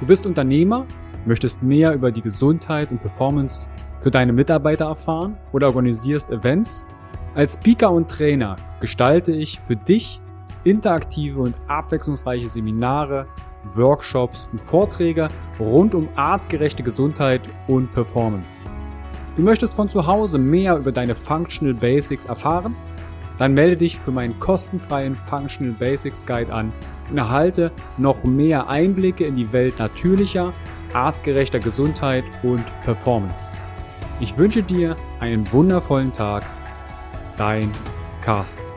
Du bist Unternehmer, möchtest mehr über die Gesundheit und Performance für deine Mitarbeiter erfahren oder organisierst Events? Als Speaker und Trainer gestalte ich für dich interaktive und abwechslungsreiche Seminare, Workshops und Vorträge rund um artgerechte Gesundheit und Performance. Du möchtest von zu Hause mehr über deine Functional Basics erfahren? Dann melde dich für meinen kostenfreien Functional Basics Guide an und erhalte noch mehr Einblicke in die Welt natürlicher, artgerechter Gesundheit und Performance. Ich wünsche dir einen wundervollen Tag. Dein Carsten.